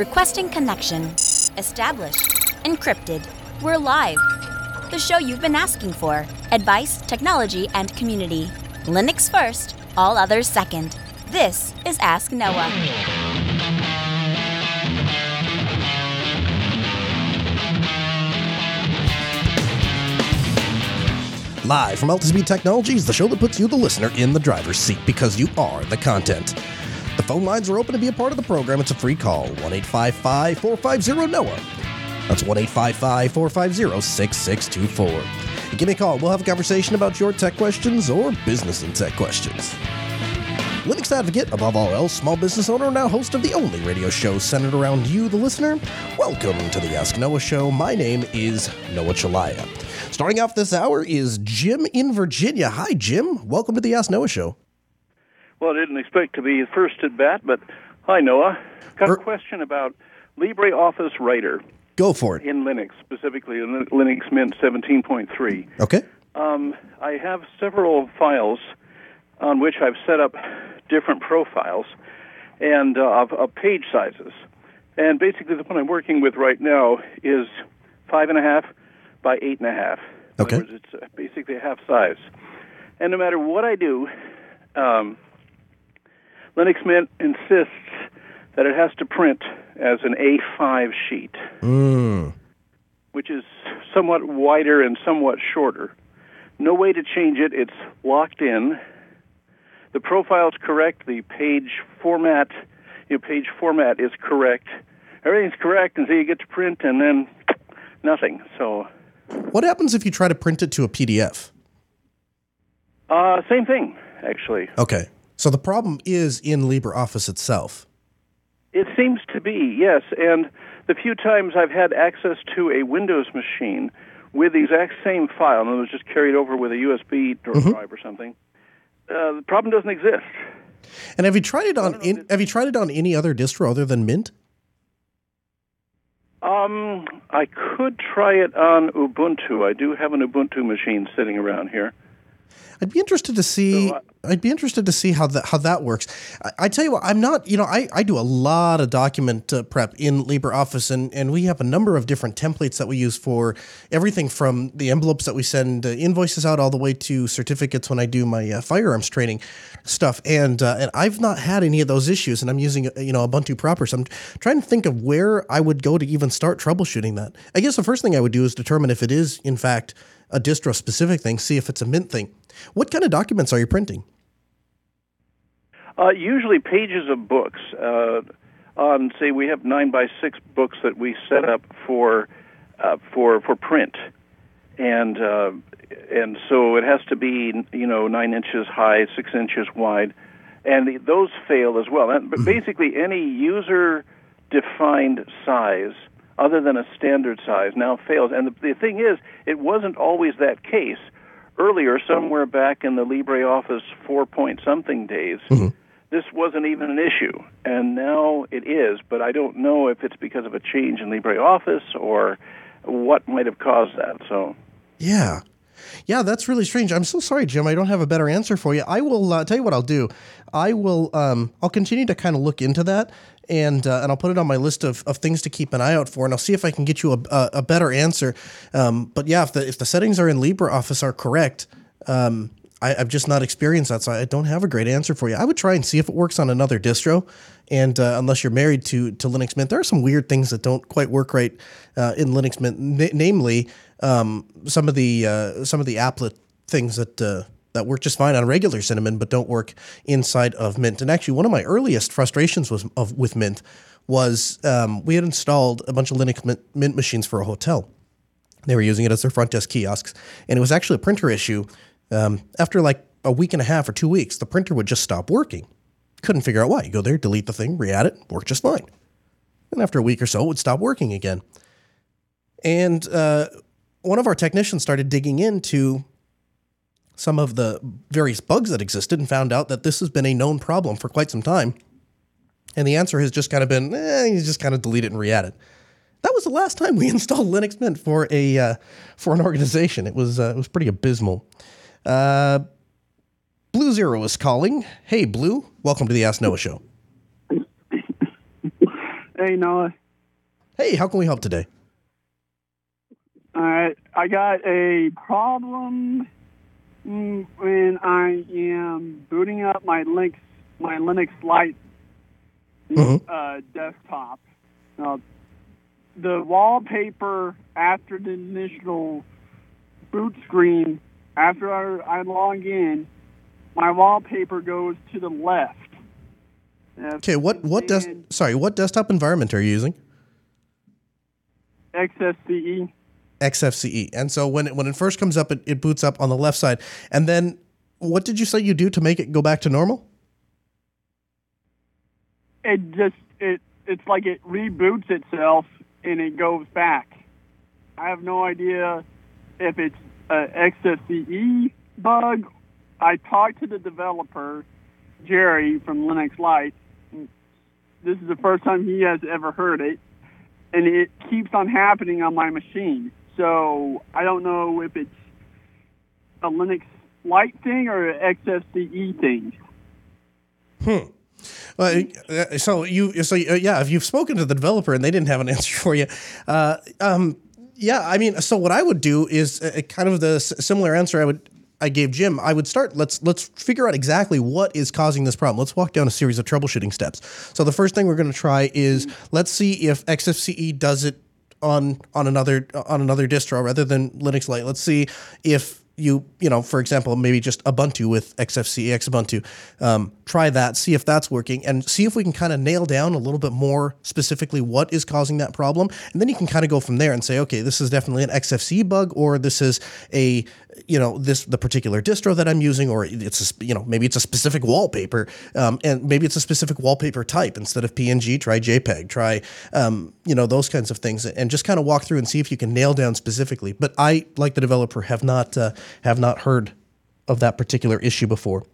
Requesting connection. Established. Encrypted. We're live. The show you've been asking for. Advice, technology, and community. Linux first, all others second. This is Ask Noah. Live from Altispeed Technologies, the show that puts you, the listener, in the driver's seat because you are the content. The phone lines are open to be a part of the program. It's a free call 1 855 450 NOAH. That's 1 855 450 6624. Give me a call. We'll have a conversation about your tech questions or business and tech questions. Linux advocate, above all else, small business owner, now host of the only radio show centered around you, the listener. Welcome to the Ask Noah Show. My name is Noah Chelliah. Starting off this hour is Jim in Virginia. Hi, Jim. Welcome to the Ask Noah Show. Well, I didn't expect to be first at bat, but hi, Noah. Got Er- a question about LibreOffice Writer Go for it. in Linux, specifically in Linux Mint 17.3. Okay. Um, I have several files on which I've set up different profiles and uh, of, of page sizes. And basically, the one I'm working with right now is five and a half by eight and a half. In Okay. other words, it's uh, basically a half size. And no matter what I do, um, Linux Mint insists that it has to print as an A5 sheet, Mm. which is somewhat wider and somewhat shorter. No way to change it. It's locked in. The profile's correct. The page format, you know, page format is correct. Everything's correct until you get to print, and then nothing. So, What happens if you try to print it to a PDF? uh, same thing, actually. Okay. So the problem is in LibreOffice itself. It seems to be, yes. And the few times I've had access to a Windows machine with the exact same file, and it was just carried over with a USB dr- drive or something, uh, the problem doesn't exist. And have you tried it on in, have you tried it on any other distro other than Mint? Um, I could try it on Ubuntu. I do have an Ubuntu machine sitting around here. I'd be interested to see. So, uh, I'd be interested to see how that how that works. I, I tell you what, I'm not. You know, I, I do a lot of document uh, prep in LibreOffice, and and we have a number of different templates that we use for everything from the envelopes that we send uh, invoices out, all the way to certificates when I do my uh, firearms training stuff. And uh, and I've not had any of those issues, and I'm using uh, you know Ubuntu proper. So I'm trying to think of where I would go to even start troubleshooting that. I guess the first thing I would do is determine if it is in fact a distro specific thing. See if it's a Mint thing. What kind of documents are you printing? Uh, usually pages of books. Uh, on say we have nine by six books that we set up for uh, for for print, and uh, and so it has to be you know nine inches high, six inches wide, and those fail as well. And, but basically, any user defined size other than a standard size now fails. And the, the thing is, it wasn't always that case. Earlier, somewhere back in the LibreOffice four point something days, this wasn't even an issue, and now it is. But I don't know if it's because of a change in LibreOffice or what might have caused that. So, Yeah. Yeah, that's really strange. I'm so sorry, Jim. I don't have a better answer for you. I will uh, tell you what I'll do. I will. Um, I'll continue to kind of look into that, and uh, and I'll put it on my list of, of things to keep an eye out for, and I'll see if I can get you a, a, a better answer. Um, but yeah, if the if the settings are in LibreOffice are correct, um, I, I've just not experienced that, so I don't have a great answer for you. I would try and see if it works on another distro, and uh, unless you're married to to Linux Mint, there are some weird things that don't quite work right uh, in Linux Mint, na- namely um, some of the uh, some of the applet things that uh, that work just fine on regular Cinnamon, but don't work inside of Mint. And actually, one of my earliest frustrations was of with Mint was um, we had installed a bunch of Linux Mint, Mint machines for a hotel. They were using it as their front desk kiosks, and it was actually a printer issue. Um, after like a week and a half or two weeks, the printer would just stop working. Couldn't figure out why. You go there, delete the thing, re-add it, worked just fine. And after a week or so, it would stop working again. And uh, one of our technicians started digging into some of the various bugs that existed and found out that this has been a known problem for quite some time. And the answer has just kind of been, eh, you just kind of delete it and re-add it. That was the last time we installed Linux Mint for a uh, for an organization. It was uh, it was pretty abysmal. Uh, Blue Zero is calling. Hey, Blue, welcome to the Ask Noah Show. Hey, Noah. Hey, how can we help today? All right, I got a problem when I am booting up my Linux my Linux Lite Mhm. uh, desktop. Uh, the wallpaper after the initial boot screen, after I, I log in, my wallpaper goes to the left. Okay, what what des- sorry, what desktop environment are you using? XFCE. XFCE. And so when it, when it first comes up, it, it boots up on the left side. And then what did you say you do to make it go back to normal? it just it it's like it reboots itself and it goes back. I have no idea if it's a XFCE bug. I talked to the developer Jerry from Linux Lite. This is the first time he has ever heard it, and it keeps on happening on my machine. So I don't know if it's a Linux Lite thing or an XFCE thing. Uh, uh, so you so uh, yeah, if you've spoken to the developer and they didn't have an answer for you, uh, um, yeah, I mean, so what I would do is uh, kind of the s- similar answer I would I gave Jim. I would start. Let's let's figure out exactly what is causing this problem. Let's walk down a series of troubleshooting steps. So the first thing we're going to try is let's see if XFCE does it on on another on another distro rather than Linux Lite. Let's see if you you know for example maybe just Ubuntu with XFCE Xubuntu. Um, try that, see if that's working, and see if we can kind of nail down a little bit more specifically what is causing that problem, and then you can kind of go from there and say, okay, this is definitely an XFC bug, or this is a you know this the particular distro that I'm using, or it's a, you know maybe it's a specific wallpaper, um, and maybe it's a specific wallpaper type instead of PNG. Try JPEG. Try um, you know those kinds of things, and just kind of walk through and see if you can nail down specifically. But I, like the developer, have not uh, have not heard of that particular issue before.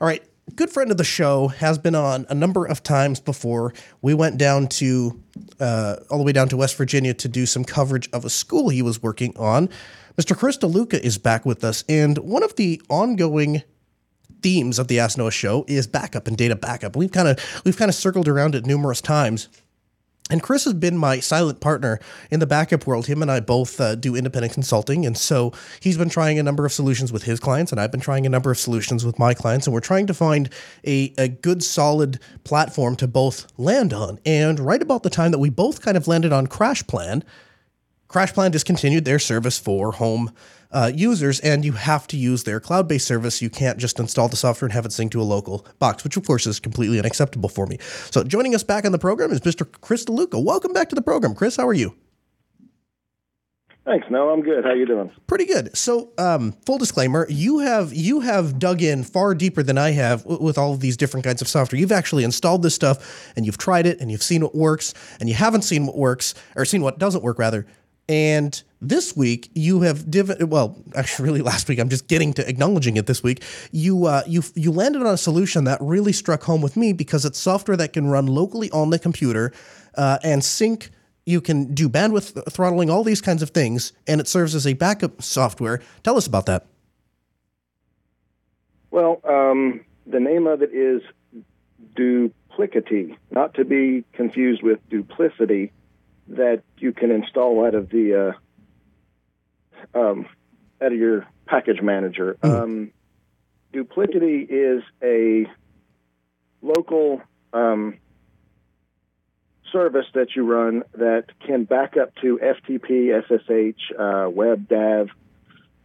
All right. Good friend of the show has been on a number of times before. We went down to uh, all the way down to West Virginia to do some coverage of a school he was working on. Mr. Chris DeLuca is back with us, and one of the ongoing themes of the Ask Noah show is backup and data backup. We've kind of we've kind of circled around it numerous times. And Chris has been my silent partner in the backup world. Him and I both uh, do independent consulting. And so he's been trying a number of solutions with his clients, and I've been trying a number of solutions with my clients. And we're trying to find a, a good, solid platform to both land on. And right about the time that we both kind of landed on CrashPlan, CrashPlan discontinued their service for home uh, users, and you have to use their cloud based service. You can't just install the software and have it sync to a local box, which of course is completely unacceptable for me. So, joining us back on the program is Mr. Chris DeLuca. Welcome back to the program. Chris, how are you? Thanks. No, I'm good. How you doing? Pretty good. So, um, full disclaimer: you have you have dug in far deeper than I have w- with all of these different kinds of software. You've actually installed this stuff, and you've tried it, and you've seen what works, and you haven't seen what works, or seen what doesn't work, rather. And this week, you have div- well, actually, really last week. I'm just getting to acknowledging it this week. You uh, you you landed on a solution that really struck home with me because it's software that can run locally on the computer uh, and sync you can do bandwidth throttling, all these kinds of things, and it serves as a backup software. Tell us about that. Well, um, the name of it is Duplicati, not to be confused with Duplicity, that you can install out of the uh, um, out of your package manager. Um, Duplicati is a local um, service that you run that can back up to FTP, SSH, uh, WebDAV.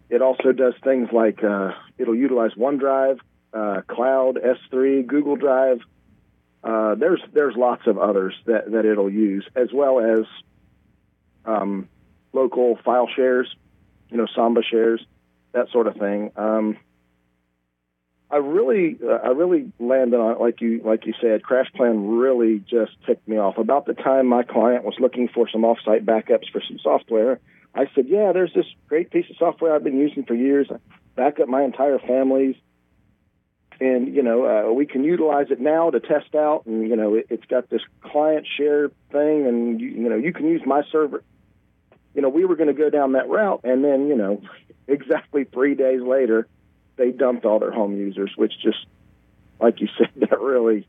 It also does things like uh, it'll utilize OneDrive, uh, Cloud, S3, Google Drive. Uh, there's there's lots of others that, that it'll use, as well as um, local file shares, you know, Samba shares, that sort of thing. Um, I really, uh, I really landed on like you, like you said. CrashPlan really just ticked me off. About the time my client was looking for some offsite backups for some software, I said, "Yeah, there's this great piece of software I've been using for years. I back up my entire family's, and you know, uh, we can utilize it now to test out. And you know, it, it's got this client share thing, and you, you know, you can use my server." You know, we were going to go down that route, and then you know, exactly three days later they dumped all their home users, which just, like you said, that really,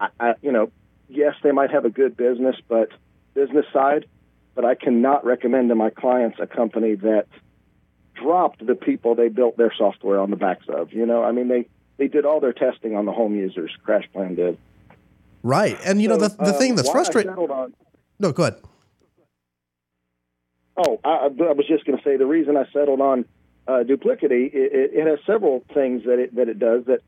I, I, you know, yes, they might have a good business, but business side, but I cannot recommend to my clients a company that dropped the people they built their software on the backs of. You know, I mean, they, they did all their testing on the home users. CrashPlan did. Right. And, you so, know, the, the uh, thing that's frustrating. On... No, go ahead. Oh, I, I was just going to say the reason I settled on uh, Duplicati, it, it, has several things that it that it does that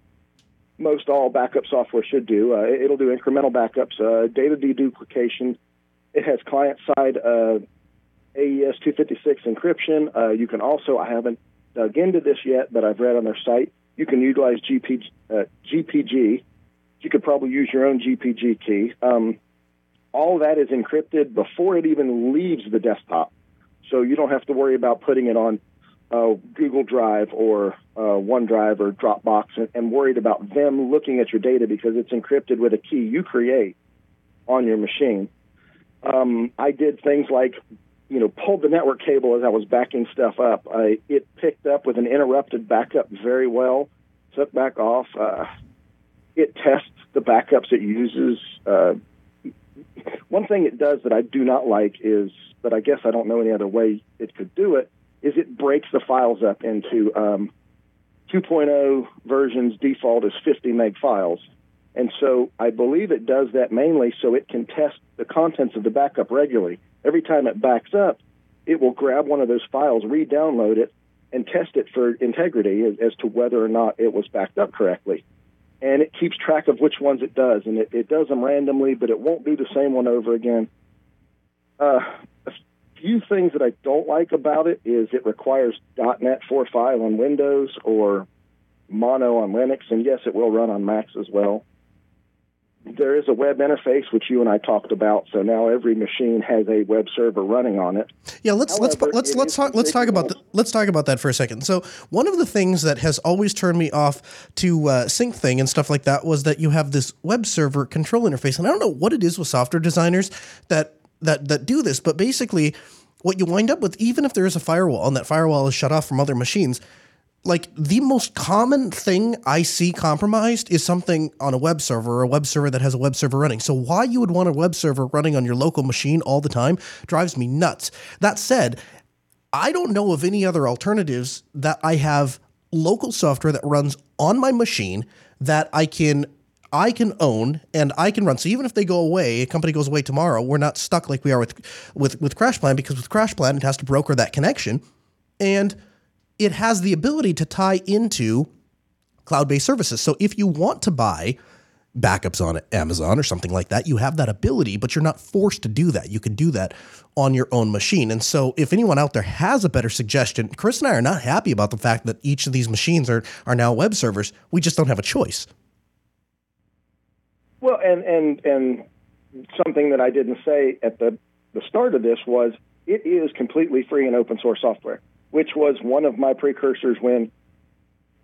most all backup software should do. Uh, it'll do incremental backups, uh, data deduplication. It has client side uh, AES 256 encryption. Uh, you can also, I haven't dug into this yet, but I've read on their site, you can utilize uh, GPG. You could probably use your own GPG key. Um, all that is encrypted before it even leaves the desktop. So you don't have to worry about putting it on uh, Google Drive or uh, OneDrive or Dropbox and, and, worried about them looking at your data because it's encrypted with a key you create on your machine. Um, I did things like, you know, pulled the network cable as I was backing stuff up. I, it picked up with an interrupted backup very well, took back off. Uh, it tests the backups it uses. Uh, one thing it does that I do not like is, but I guess I don't know any other way it could do it, is it breaks the files up into um, 2.0 versions default is 50 meg files. And so I believe it does that mainly so it can test the contents of the backup regularly. Every time it backs up, it will grab one of those files, re download it, and test it for integrity as, as, to whether or not it was backed up correctly. And it keeps track of which ones it does, and it, it does them randomly, but it won't do the same one over again. Uh, a few things that I don't like about it is it requires .NET 4.5 on Windows or Mono on Linux, and yes, it will run on Macs as well. There is a web interface which you and I talked about, so now every machine has a web server running on it. Yeah, let's However, let's let's let's talk let's talk about the, let's talk about that for a second. So one of the things that has always turned me off to uh, Syncthing and stuff like that was that you have this web server control interface, and I don't know what it is with software designers that that that do this, but basically what you wind up with, even if there is a firewall and that firewall is shut off from other machines, like the most common thing I see compromised is something on a web server or a web server that has a web server running. So why you would want a web server running on your local machine all the time drives me nuts. That said, I don't know of any other alternatives that I have local software that runs on my machine that I can I can own and I can run. So even if they go away, a company goes away tomorrow, we're not stuck like we are with with with CrashPlan because with CrashPlan it has to broker that connection, and it has the ability to tie into cloud-based services. So if you want to buy backups on Amazon or something like that, you have that ability, but you're not forced to do that. You can do that on your own machine. And so if anyone out there has a better suggestion, Chris and I are not happy about the fact that each of these machines are are now web servers. We just don't have a choice. Well, and and and something that I didn't say at the the start of this was it is completely free and open source software, which was one of my precursors when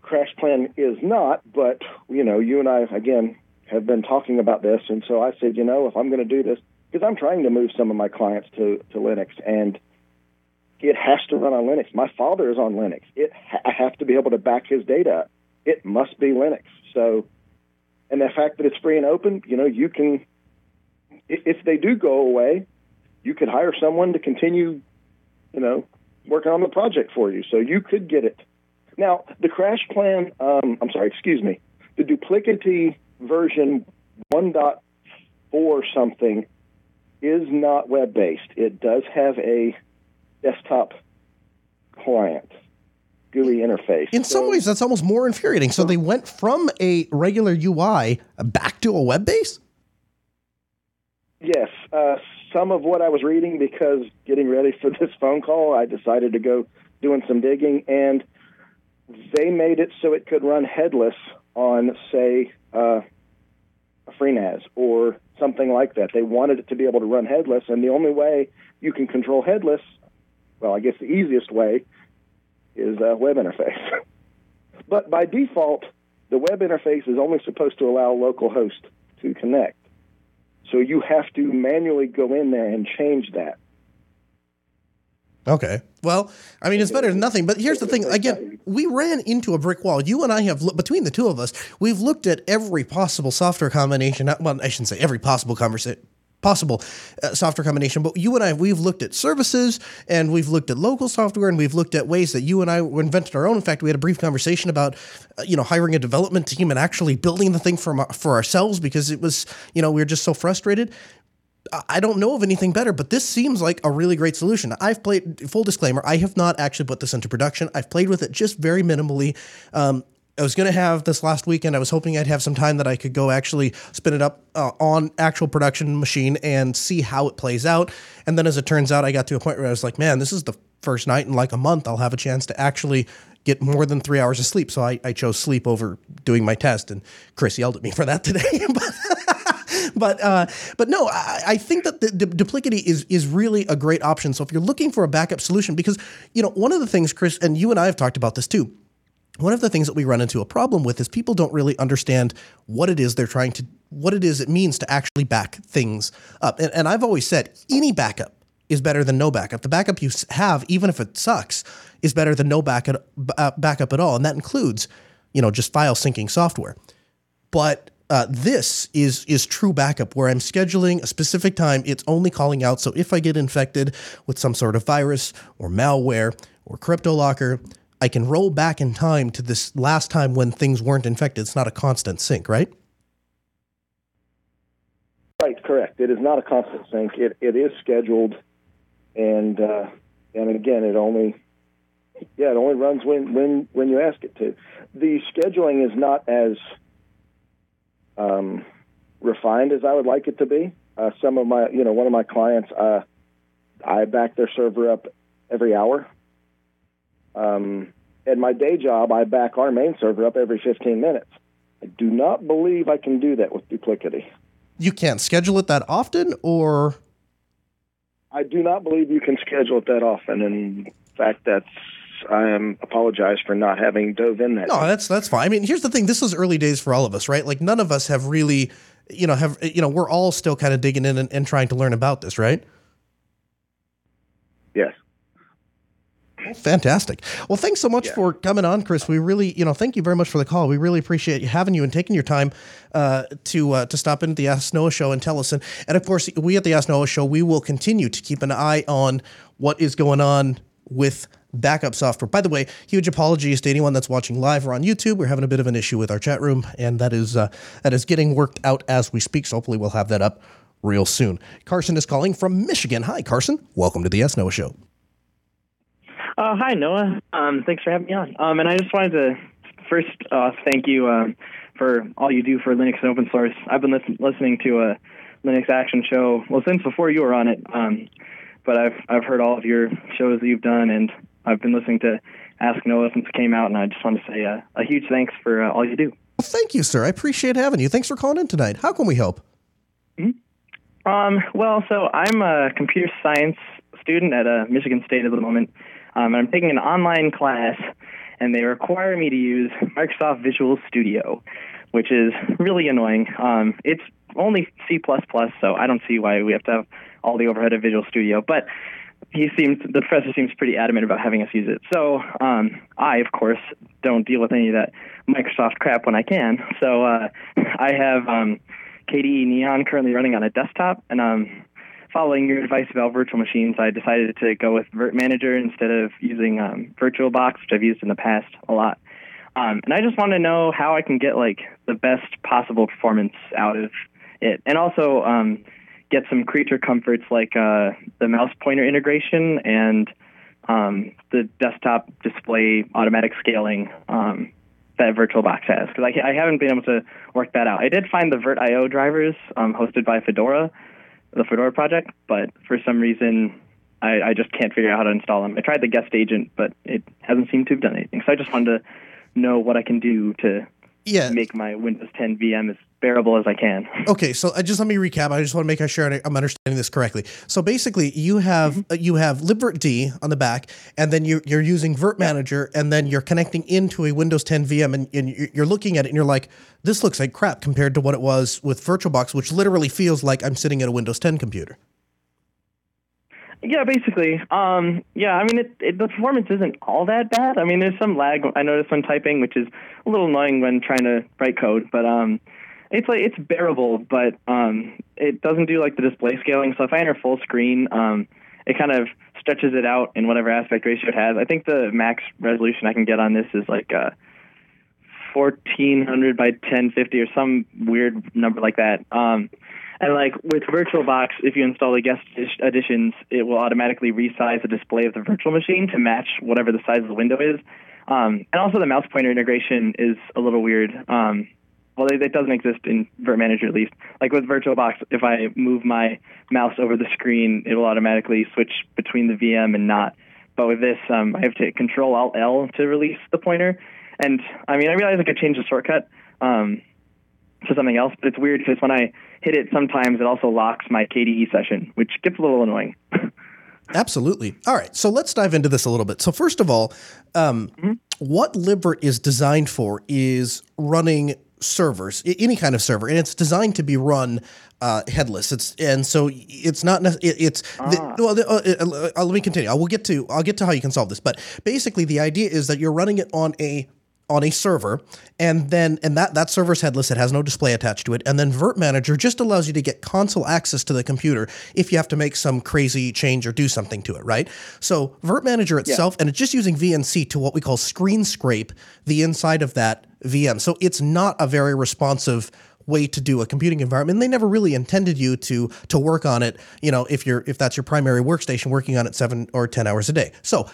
CrashPlan is not. But you know, you and I again have been talking about this, and so I said, you know, if I'm going to do this, because I'm trying to move some of my clients to to Linux, and it has to run on Linux. My father is on Linux. It I have to be able to back his data. It must be Linux. So and the fact that it's free and open, you know, you can, if they do go away, you could hire someone to continue, you know, working on the project for you. So you could get it. Now, the CrashPlan, um, I'm sorry, excuse me, the Duplicati version 1.4 something is not web based. It does have a desktop client. GUI interface. In so, some ways, that's almost more infuriating. So they went from a regular UI back to a web base? Yes. Uh, some of what I was reading, because getting ready for this phone call, I decided to go doing some digging, and they made it so it could run headless on, say, uh, a FreeNAS or something like that. They wanted it to be able to run headless, and the only way you can control headless, well, I guess the easiest way is a web interface. but by default, the web interface is only supposed to allow localhost to connect. So you have to manually go in there and change that. Okay. Well, I mean, it's better than nothing. But here's the thing. Again, we ran into a brick wall. You and I have, between the two of us, we've looked at every possible software combination. Well, I shouldn't say every possible conversation possible uh, software combination. But you and I, we've looked at services and we've looked at local software and we've looked at ways that you and I invented our own. In fact, we had a brief conversation about, uh, you know, hiring a development team and actually building the thing for, for ourselves because it was, you know, we were just so frustrated. I don't know of anything better, but this seems like a really great solution. I've played, full disclaimer, I have not actually put this into production. I've played with it just very minimally. Um, I was going to have this last weekend. I was hoping I'd have some time that I could go actually spin it up uh, on actual production machine and see how it plays out. And then as it turns out, I got to a point where I was like, man, this is the first night in like a month I'll have a chance to actually get more than three hours of sleep. So I, I chose sleep over doing my test. And Chris yelled at me for that today. but uh, but no, I, I think that the, Duplicati is is really a great option. So if you're looking for a backup solution, because you know one of the things, Chris, and you and I have talked about this too. One of the things that we run into a problem with is people don't really understand what it is they're trying to, what it is it means to actually back things up. And, and I've always said any backup is better than no backup. The backup you have, even if it sucks, is better than no backup, uh, backup at all. And that includes, you know, just file syncing software. But uh, this is is true backup where I'm scheduling a specific time. It's only calling out. So if I get infected with some sort of virus or malware or CryptoLocker, I can roll back in time to this last time when things weren't infected. It's not a constant sync, right? Right, correct. It is not a constant sync. It it is scheduled, and uh, and again, it only yeah, it only runs when when when you ask it to. The scheduling is not as um, refined as I would like it to be. Uh, some of my, you know, one of my clients, uh, I back their server up every hour. Um, at my day job, I back our main server up every 15 minutes. I do not believe I can do that with Duplicati. You can't schedule it that often, or I do not believe you can schedule it that often. In fact, that's I am apologize for not having dove in that. No, that's that's fine. I mean, here's the thing: this was early days for all of us, right? Like none of us have really, you know, have you know, we're all still kind of digging in and, and trying to learn about this, right? Yes. Fantastic. Well, thanks so much yeah. for coming on, Chris. We really, you know, thank you very much for the call. We really appreciate you having you and taking your time uh, to uh, to stop into the Ask Noah show and tell us. And, and of course, we at the Ask Noah show, we will continue to keep an eye on what is going on with backup software. By the way, huge apologies to anyone that's watching live or on YouTube. We're having a bit of an issue with our chat room, and that is uh, that is getting worked out as we speak. So hopefully, we'll have that up real soon. Carson is calling from Michigan. Hi, Carson. Welcome to the Ask Noah Show. Uh, hi, Noah. Um, thanks for having me on. Um, and I just wanted to first uh, thank you um, for all you do for Linux and open source. I've been listen- listening to a Linux Action show well since before you were on it. Um, but I've I've heard all of your shows that you've done, and I've been listening to Ask Noah since it came out, and I just want to say uh, a huge thanks for uh, all you do. Well, thank you, sir. I appreciate having you. Thanks for calling in tonight. How can we help? Mm-hmm. Um, well, so I'm a computer science student at uh, Michigan State at the moment. Um, I'm taking an online class, and they require me to use Microsoft Visual Studio, which is really annoying. Um, it's only C++, so I don't see why we have to have all the overhead of Visual Studio. But he seems the professor seems pretty adamant about having us use it. So um, I, of course, don't deal with any of that Microsoft crap when I can. So uh, I have um, KDE Neon currently running on a desktop, and um, following your advice about virtual machines, I decided to go with Virt Manager instead of using um, VirtualBox, which I've used in the past a lot. Um, and I just want to know how I can get like the best possible performance out of it, and also um, get some creature comforts like uh, the mouse pointer integration and um, the desktop display automatic scaling um, that VirtualBox has. Because I, I, haven't been able to work that out. I did find the VirtIO drivers um, hosted by Fedora, the Fedora project, but for some reason I, I, just can't figure out how to install them. I tried the guest agent, but it hasn't seemed to have done anything. So I just wanted to know what I can do to yeah. make my Windows 10 VM as bearable as I can. Okay, so uh, just let me recap. I just want to make sure I'm understanding this correctly. So basically, you have mm-hmm. you have libvirt on the back, and then you're, you're using Virt Manager, and then you're connecting into a Windows 10 VM, and, and you're looking at it, and you're like, this looks like crap compared to what it was with VirtualBox, which literally feels like I'm sitting at a Windows 10 computer. Yeah, basically. Um, yeah, I mean, it, it, the performance isn't all that bad. I mean, there's some lag I noticed when typing, which is a little annoying when trying to write code. But um, it's like it's bearable, but um, it doesn't do like the display scaling. So if I enter full screen, um, it kind of stretches it out in whatever aspect ratio it has. I think the max resolution I can get on this is like uh, 1400 by 1050 or some weird number like that. Um, and like with VirtualBox, if you install the guest additions, it will automatically resize the display of the virtual machine to match whatever the size of the window is. Um, and also the mouse pointer integration is a little weird. Um, well, it, doesn't exist in VirtManager at least. Like with VirtualBox, if I move my mouse over the screen, it will automatically switch between the VM and not. But with this, um, I have to Control Alt L to release the pointer. And I mean, I realize I could change the shortcut. Um, to something else. But it's weird because when I hit it, sometimes it also locks my KDE session, which gets a little annoying. Absolutely. All right. So let's dive into this a little bit. So, first of all, um, mm-hmm. what libvirt is designed for is running servers, any kind of server, and it's designed to be run uh, headless. It's and so it's not. It, it's ah. the, well. The, uh, uh, let me continue. I will get to. I'll get to how you can solve this. But basically, the idea is that you're running it on a on a server and then and that that server's headless it has no display attached to it and then VirtManager just allows you to get console access to the computer if you have to make some crazy change or do something to it right so VirtManager itself yeah. and it's just using vnc to what we call screen scrape the inside of that vm so it's not a very responsive way to do a computing environment. And they never really intended you to to work on it. You know, if you're if that's your primary workstation, working on it seven or ten hours a day. So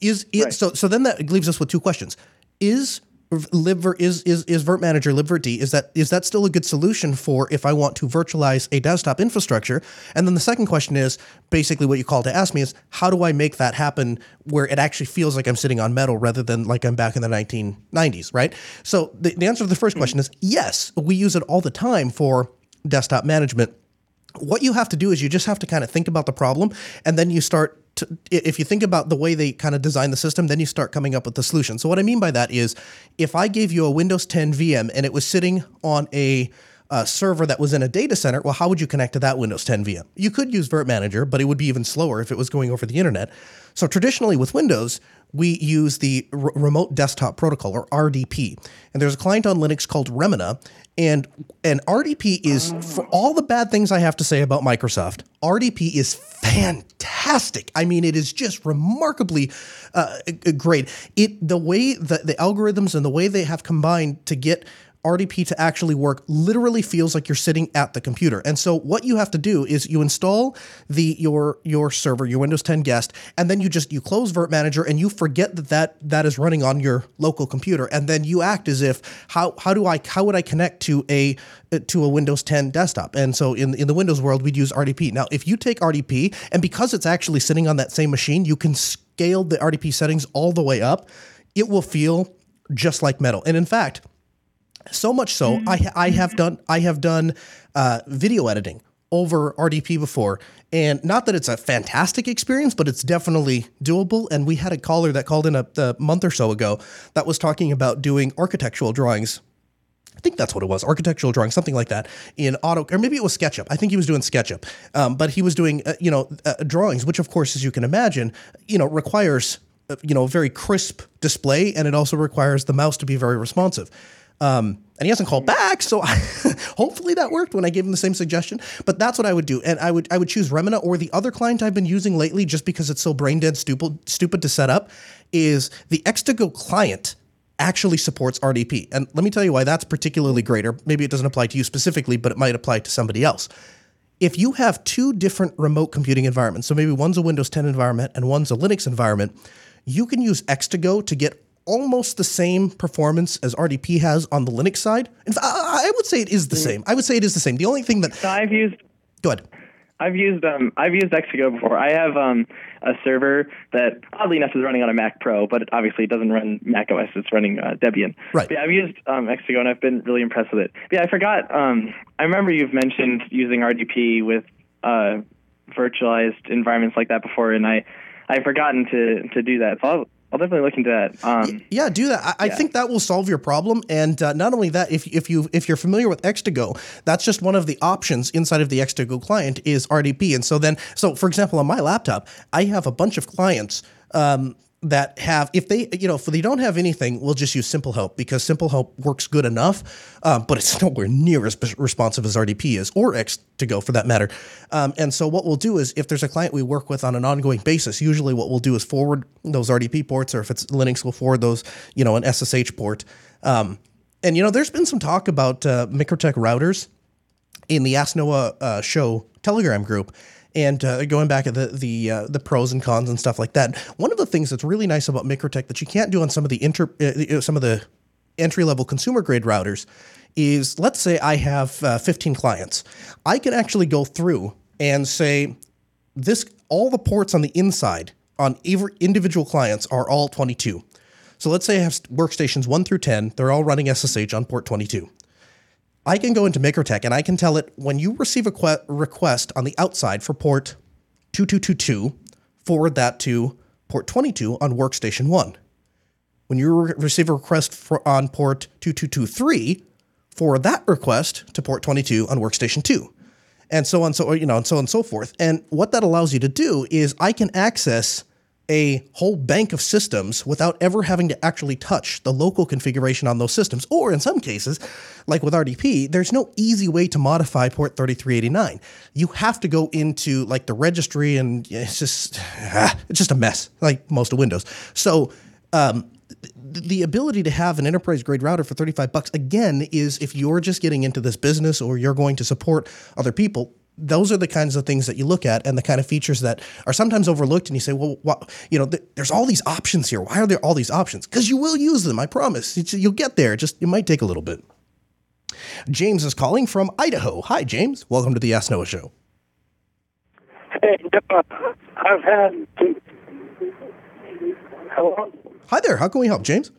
is it right. so? So then that leaves us with two questions is libvirt is is is VirtManager libvirtd is that is that still a good solution for if I want to virtualize a desktop infrastructure? And then the second question is basically what you call to ask me is how do I make that happen where it actually feels like I'm sitting on metal rather than like I'm back in the 1990s, right? So the, the answer to the first question is yes, we use it all the time for desktop management. What you have to do is you just have to kind of think about the problem and then you start to, if you think about the way they kind of design the system, then you start coming up with the solution. So what I mean by that is, if I gave you a Windows 10 VM and it was sitting on a uh, server that was in a data center, well, how would you connect to that Windows 10 VM? You could use VirtManager, but it would be even slower if it was going over the internet. So traditionally with Windows, we use the R- Remote Desktop Protocol or RDP. And there's a client on Linux called Remmina, and and RDP is for all the bad things I have to say about Microsoft. RDP is fantastic. I mean, it is just remarkably uh, great. It the way that the algorithms and the way they have combined to get RDP to actually work literally feels like you're sitting at the computer. And so what you have to do is you install the your your server, your Windows 10 guest, and then you just you close Virt Manager and you forget that that, that is running on your local computer and then you act as if how how do I how would I connect to a to a Windows 10 desktop? And so in in the Windows world we'd use RDP. Now, if you take RDP and because it's actually sitting on that same machine, you can scale the RDP settings all the way up, it will feel just like metal. And in fact, so much so, I I have done I have done uh, video editing over RDP before, and not that it's a fantastic experience, but it's definitely doable. And we had a caller that called in a, a month or so ago that was talking about doing architectural drawings I think that's what it was, architectural drawing, something like that, in auto, or maybe it was SketchUp. I think he was doing SketchUp, um, but he was doing, uh, you know, uh, drawings, which of course, as you can imagine, you know, requires, uh, you know, a very crisp display, and it also requires the mouse to be very responsive. Um, and he hasn't called back, so hopefully that worked when I gave him the same suggestion. But that's what I would do, and I would I would choose Remmina or the other client I've been using lately, just because it's so brain dead stupid stupid to set up, is the X2Go client actually supports RDP. And let me tell you why that's particularly great, or maybe it doesn't apply to you specifically, but it might apply to somebody else. If you have two different remote computing environments, so maybe one's a Windows 10 environment and one's a Linux environment, you can use X2Go to get almost the same performance as RDP has on the Linux side. In fact, I would say it is the same. I would say it is the same. The only thing that so I've used. Go ahead. I've used um, I've used X2Go before. I have um, a server that oddly enough is running on a Mac Pro, but it obviously it doesn't run Mac OS. It's running uh, Debian. Right. But yeah, I've used um, and I've been really impressed with it. But yeah, I forgot. Um, I remember you've mentioned using RDP with uh, virtualized environments like that before, and I I've forgotten to to do that. So I'll, I'll definitely look into that. Um, yeah, do that. I, I think that will solve your problem. And uh, not only that, if if you if you're familiar with X2Go, that's just one of the options inside of the X2Go client is RDP. And so then, so for example, on my laptop, I have a bunch of clients. Um, that have if they you know if they don't have anything we'll just use simple help because simple help works good enough um, but it's nowhere near as responsive as rdp is or x to go for that matter. Um, and so what we'll do is if there's a client we work with on an ongoing basis usually what we'll do is forward those rdp ports or if it's linux we'll forward those you know an ssh port. Um, and you know there's been some talk about uh, MikroTik routers in the ask noah uh, show telegram group and uh, going back at the the uh, the pros and cons and stuff like that. One of the things that's really nice about MikroTik that you can't do on some of the inter uh, some of the entry level consumer grade routers is let's say I have uh, 15 clients. I can actually go through and say this all the ports on the inside on every individual clients are all 22. So let's say I have workstations 1 through 10, they're all running SSH on port 22. I can go into MikroTik and I can tell it when you receive a que- request on the outside for port 2222, forward that to port 22 on workstation 1. When you re- receive a request for, on port 2223, forward that request to port 22 on workstation 2. And so on so you know and so on and so forth. And what that allows you to do is I can access a whole bank of systems without ever having to actually touch the local configuration on those systems. Or in some cases, like with RDP, there's no easy way to modify port 3389. You have to go into like the registry and it's just ah, it's just a mess, like most of Windows. So um, the ability to have an enterprise grade router for 35 bucks again is if you're just getting into this business or you're going to support other people those are the kinds of things that you look at and the kind of features that are sometimes overlooked and you say well what, you know th- there's all these options here. Why are there all these options? Because you will use them i promise. It's, you'll get there. Just it might take a little bit. James is calling from idaho. Hi james. Welcome to the ask noah show. Hey i've had hello? Hi there. How can we help james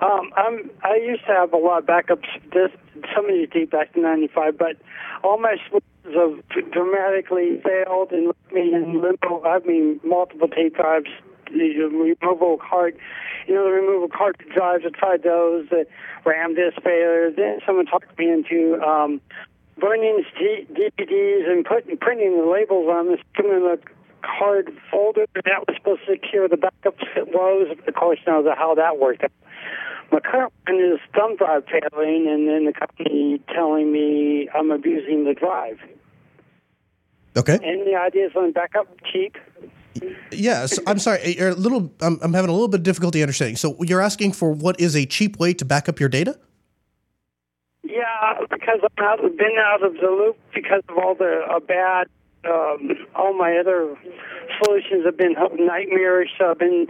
um, I'm. I used to have a lot of backups. This some of these date back to '95, but all my switches have dramatically failed and left me in limbo. I mean, multiple tape drives, the removable card, you know, the removable card drives. I tried those. The RAM disk failure. Then someone talked me into um, burning DVDs and putting printing the labels on them, sticking card folder. That was supposed to secure the backups it was. Of course, now how that worked out. My current one is thumb drive failing, and then the company telling me I'm abusing the drive. Okay. Any ideas on backup cheap? Yes, I'm sorry. You're a little. I'm, I'm having a little bit of difficulty understanding. So you're asking for what is a cheap way to back up your data? Yeah, because I've been out of the loop because of all the uh, bad um, all my other solutions have been nightmarish. So I've been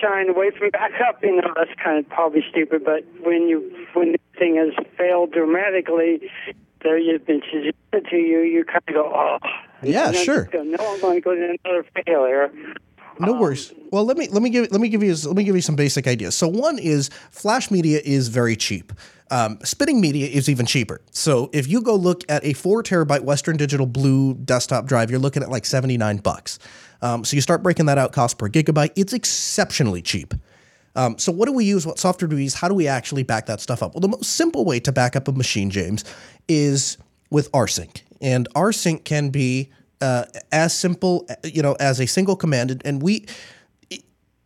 shying away from backup. You know, that's kind of probably stupid, but when you when the thing has failed dramatically, there you've been suggested to you, you kind of go, oh, yeah, sure. Go, no, I'm going to go to another failure. No worries. Well, let me let me give let me give you let me give you some basic ideas. So one is flash media is very cheap. Um, spinning media is even cheaper. So if you go look at a four terabyte Western Digital Blue desktop drive, you're looking at like seventy nine bucks. Um, so you start breaking that out, cost per gigabyte. It's exceptionally cheap. Um, so what do we use? What software do we use? How do we actually back that stuff up? Well, the most simple way to back up a machine, James, is with rsync, and rsync can be uh, as simple, you know, as a single command. And we,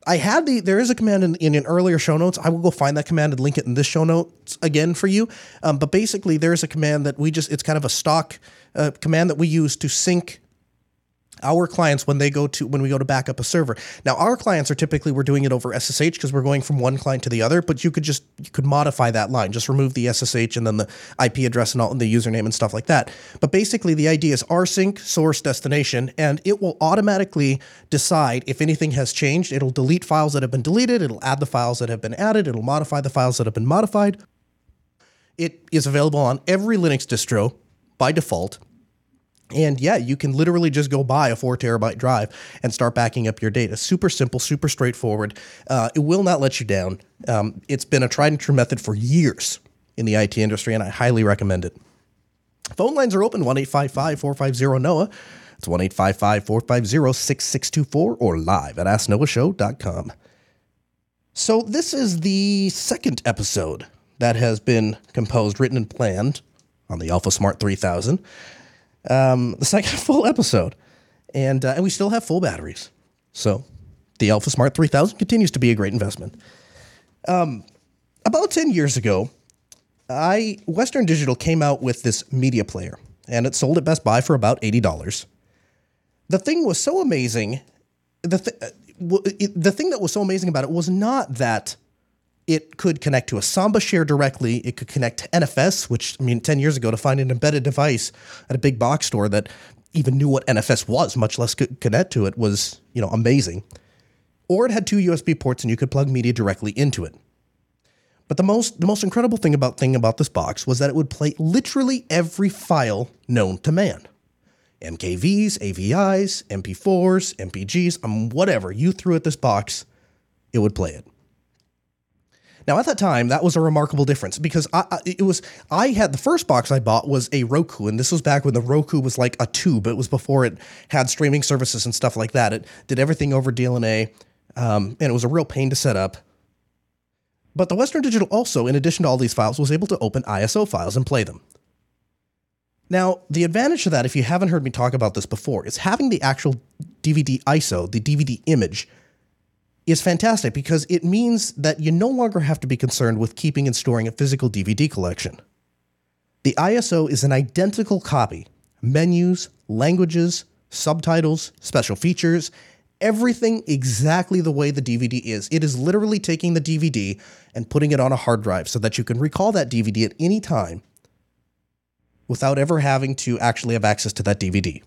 I had the, there is a command in, in an earlier show notes. I will go find that command and link it in this show notes again for you. Um, but basically, there is a command that we just, it's kind of a stock uh, command that we use to sync our clients when they go to when we go to back up a server. Now our clients are typically we're doing it over ssh because we're going from one client to the other but you could just you could modify that line. Just remove the ssh and then the ip address and all and the username and stuff like that. But basically the idea is rsync source destination and it will automatically decide if anything has changed. It'll delete files that have been deleted. It'll add the files that have been added. It'll modify the files that have been modified. It is available on every linux distro by default and yeah, you can literally just go buy a four terabyte drive and start backing up your data. Super simple, super straightforward. Uh, it will not let you down. Um, it's been a tried and true method for years in the IT industry, and I highly recommend it. Phone lines are open 1 855 450 NOAH. It's 1 855 450 6624 or live at AskNoahShow.com. So, this is the second episode that has been composed, written, and planned on the AlphaSmart 3000. Um, the second full episode. And, uh, and we still have full batteries. So, the AlphaSmart 3000 continues to be a great investment. Um, about 10 years ago, I Western Digital came out with this media player, and it sold at Best Buy for about $80. The thing was so amazing. The, th- uh, the thing that was so amazing about it was not that it could connect to a Samba share directly. It could connect to NFS, which, I mean, 10 years ago, to find an embedded device at a big box store that even knew what NFS was, much less could connect to it, was, you know, amazing. Or it had two USB ports and you could plug media directly into it. But the most the most incredible thing about thing about this box was that it would play literally every file known to man. MKVs, AVIs, MP4s, MPGs, um, whatever you threw at this box, it would play it. Now at that time, that was a remarkable difference because I, I, it was I had the first box I bought was a Roku, and this was back when the Roku was like a tube. It was before it had streaming services and stuff like that. It did everything over DLNA, um, and it was a real pain to set up. But the Western Digital also, in addition to all these files, was able to open ISO files and play them. Now, the advantage to that, if you haven't heard me talk about this before, is having the actual DVD ISO, the DVD image, is fantastic because it means that you no longer have to be concerned with keeping and storing a physical DVD collection. The ISO is an identical copy menus, languages, subtitles, special features, everything exactly the way the DVD is. It is literally taking the DVD and putting it on a hard drive so that you can recall that DVD at any time without ever having to actually have access to that DVD.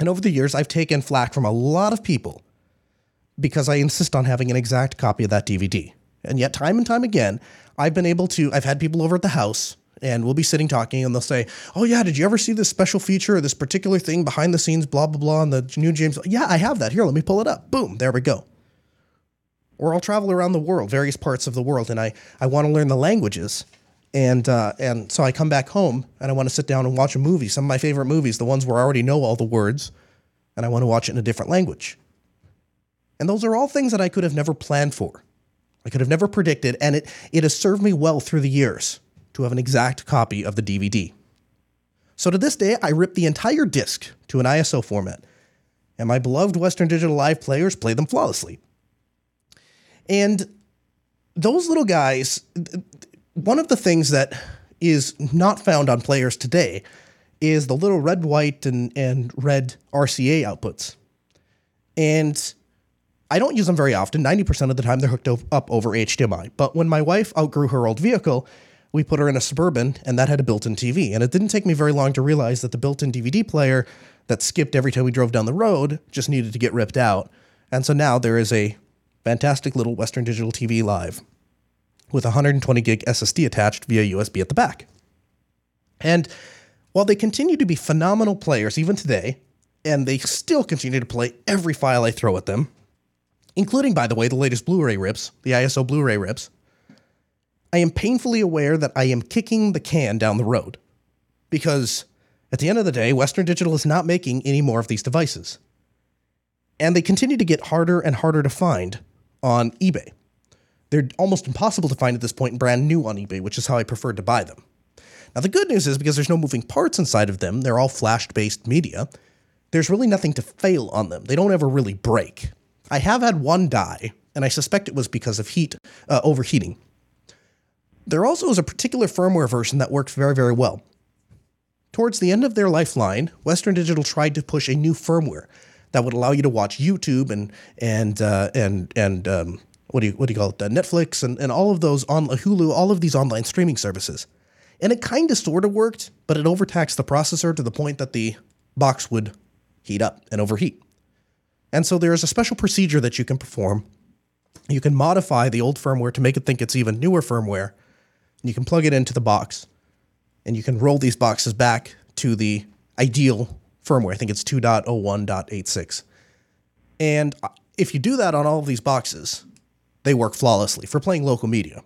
And over the years, I've taken flack from a lot of people because I insist on having an exact copy of that DVD. And yet, time and time again, I've been able to, I've had people over at the house and we'll be sitting talking and they'll say, Oh, yeah, did you ever see this special feature or this particular thing behind the scenes, blah, blah, blah, on the new James? Yeah, I have that. Here, let me pull it up. Boom, there we go. Or I'll travel around the world, various parts of the world, and I, I want to learn the languages. And, uh, and so I come back home and I want to sit down and watch a movie. Some of my favorite movies, the ones where I already know all the words, and I want to watch it in a different language. And those are all things that I could have never planned for. I could have never predicted, and it, it has served me well through the years to have an exact copy of the DVD. So to this day, I rip the entire disc to an ISO format, and my beloved Western Digital Live players play them flawlessly. And those little guys, one of the things that is not found on players today is the little red, white, and, and red RCA outputs. And I don't use them very often. 90% of the time, they're hooked up over HDMI. But when my wife outgrew her old vehicle, we put her in a Suburban, and that had a built in TV. And it didn't take me very long to realize that the built in DVD player that skipped every time we drove down the road just needed to get ripped out. And so now there is a fantastic little Western Digital TV Live with 120 gig SSD attached via USB at the back. And while they continue to be phenomenal players even today, and they still continue to play every file I throw at them, including, by the way, the latest Blu ray rips, the ISO Blu ray rips, I am painfully aware that I am kicking the can down the road. Because at the end of the day, Western Digital is not making any more of these devices. And they continue to get harder and harder to find on eBay. They're almost impossible to find at this point and brand new on eBay, which is how I preferred to buy them. Now, the good news is because there's no moving parts inside of them, they're all flash based media, there's really nothing to fail on them. They don't ever really break. I have had one die, and I suspect it was because of heat uh, overheating. There also is a particular firmware version that works very, very well. Towards the end of their lifeline, Western Digital tried to push a new firmware that would allow you to watch YouTube and and uh, and and um, what do you what do you call it? Uh, Netflix and, and all of those on Hulu, all of these online streaming services. And it kind of sort of worked, but it overtaxed the processor to the point that the box would heat up and overheat. And so there is a special procedure that you can perform. You can modify the old firmware to make it think it's even newer firmware. And you can plug it into the box. And you can roll these boxes back to the ideal firmware. I think it's 2.01.86. And uh, if you do that on all of these boxes, they work flawlessly for playing local media.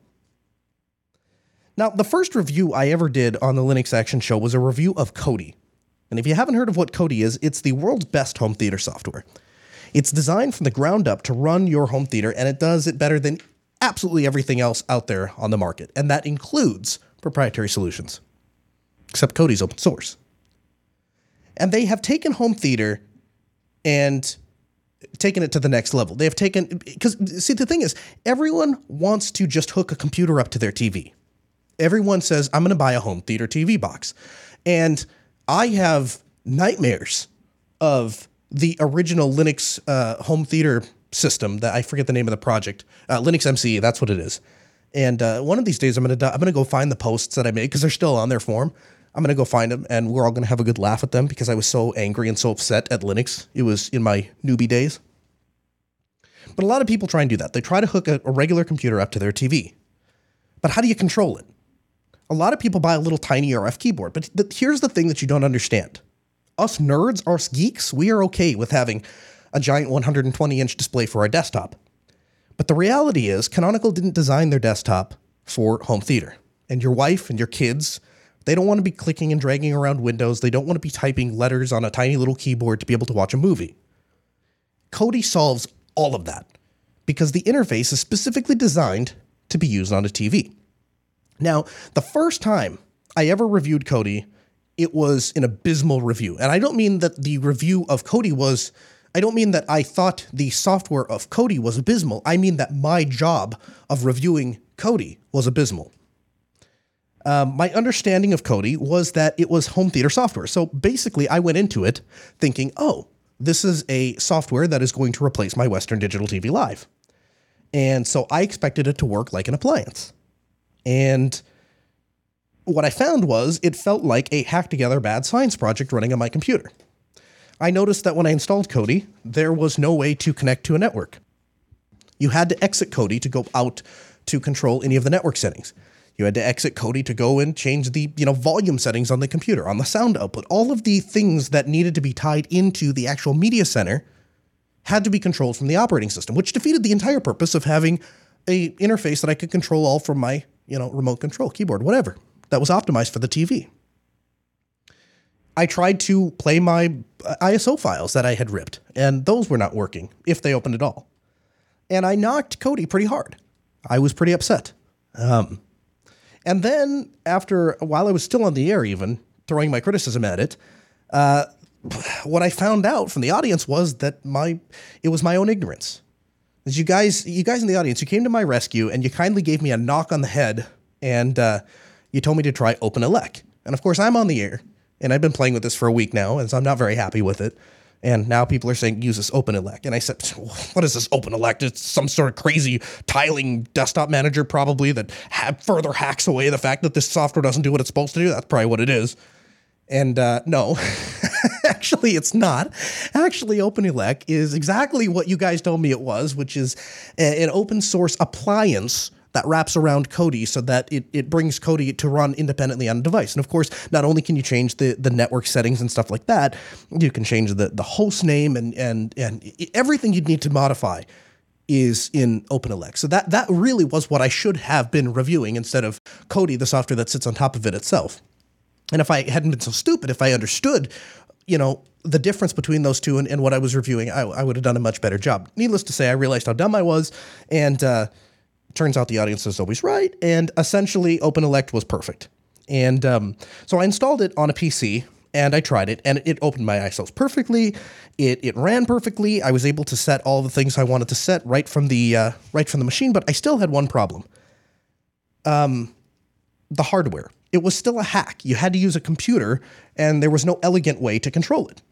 Now, the first review I ever did on the Linux Action Show was a review of Kodi. And if you haven't heard of what Kodi is, it's the world's best home theater software. It's designed from the ground up to run your home theater, and it does it better than absolutely everything else out there on the market, and that includes proprietary solutions, except Kodi's open source. And they have taken home theater and taken it to the next level. They have taken because see the thing is everyone wants to just hook a computer up to their TV. Everyone says I'm going to buy a home theater TV box. And I have nightmares of the original Linux uh, home theater system that I forget the name of the project. Uh, LinuxMCE, that's what it is. And uh, one of these days, I'm gonna I'm gonna go find the posts that I made because they're still on their form. I'm gonna go find them, and we're all gonna have a good laugh at them because I was so angry and so upset at Linux. It was in my newbie days. But a lot of people try and do that. They try to hook a, a regular computer up to their TV. But how do you control it? A lot of people buy a little tiny RF keyboard, but th- here's the thing that you don't understand. Us nerds, us geeks, we are okay with having a giant 120 inch display for our desktop. But the reality is, Canonical didn't design their desktop for home theater. And your wife and your kids, they don't want to be clicking and dragging around windows. They don't want to be typing letters on a tiny little keyboard to be able to watch a movie. Kodi solves all of that because the interface is specifically designed to be used on a TV. Now, the first time I ever reviewed Kodi, it was an abysmal review. And I don't mean that the review of Kodi was, I don't mean that I thought the software of Kodi was abysmal. I mean that my job of reviewing Kodi was abysmal. Um, my understanding of Kodi was that it was home theater software. So basically, I went into it thinking, oh, this is a software that is going to replace my Western Digital TV Live. And so I expected it to work like an appliance. And what I found was it felt like a hack together bad science project running on my computer. I noticed that when I installed Kodi, there was no way to connect to a network. You had to exit Kodi to go out to control any of the network settings. You had to exit Kodi to go and change the, you know, volume settings on the computer, on the sound output. All of the things that needed to be tied into the actual media center had to be controlled from the operating system, which defeated the entire purpose of having a interface that I could control all from my, you know, remote control keyboard, whatever. That was optimized for the TV. I tried to play my ISO files that I had ripped, and those were not working, if they opened at all. And I knocked Kodi pretty hard. I was pretty upset. Um, and then, after while I was still on the air, even throwing my criticism at it, uh, what I found out from the audience was that my it was my own ignorance. As you guys, you guys in the audience, you came to my rescue and you kindly gave me a knock on the head, and uh, you told me to try OpenELEC. And of course, I'm on the air, and I've been playing with this for a week now, and so I'm not very happy with it. And now people are saying use this OpenELEC. And I said, what is this OpenELEC? It's some sort of crazy tiling desktop manager, probably, that ha- further hacks away the fact that this software doesn't do what it's supposed to do. That's probably what it is. And uh, no, actually, it's not. Actually, OpenELEC is exactly what you guys told me it was, which is an open source appliance that wraps around Kodi so that it, it brings Kodi to run independently on a device. And of course, not only can you change the, the network settings and stuff like that, you can change the, the host name and, and, and everything you'd need to modify is in OpenELEC. So that, that really was what I should have been reviewing instead of Kodi, the software that sits on top of it itself. And if I hadn't been so stupid, if I understood, you know, the difference between those two and, and what I was reviewing, I, I, would have done a much better job. Needless to say, I realized how dumb I was, and uh, turns out the audience is always right. And essentially, OpenELEC was perfect. And um, so I installed it on a PC and I tried it, and it opened my ISOs perfectly. It it ran perfectly. I was able to set all the things I wanted to set right from the uh, right from the machine, but I still had one problem. Um, the hardware. It was still a hack. You had to use a computer, and there was no elegant way to control it.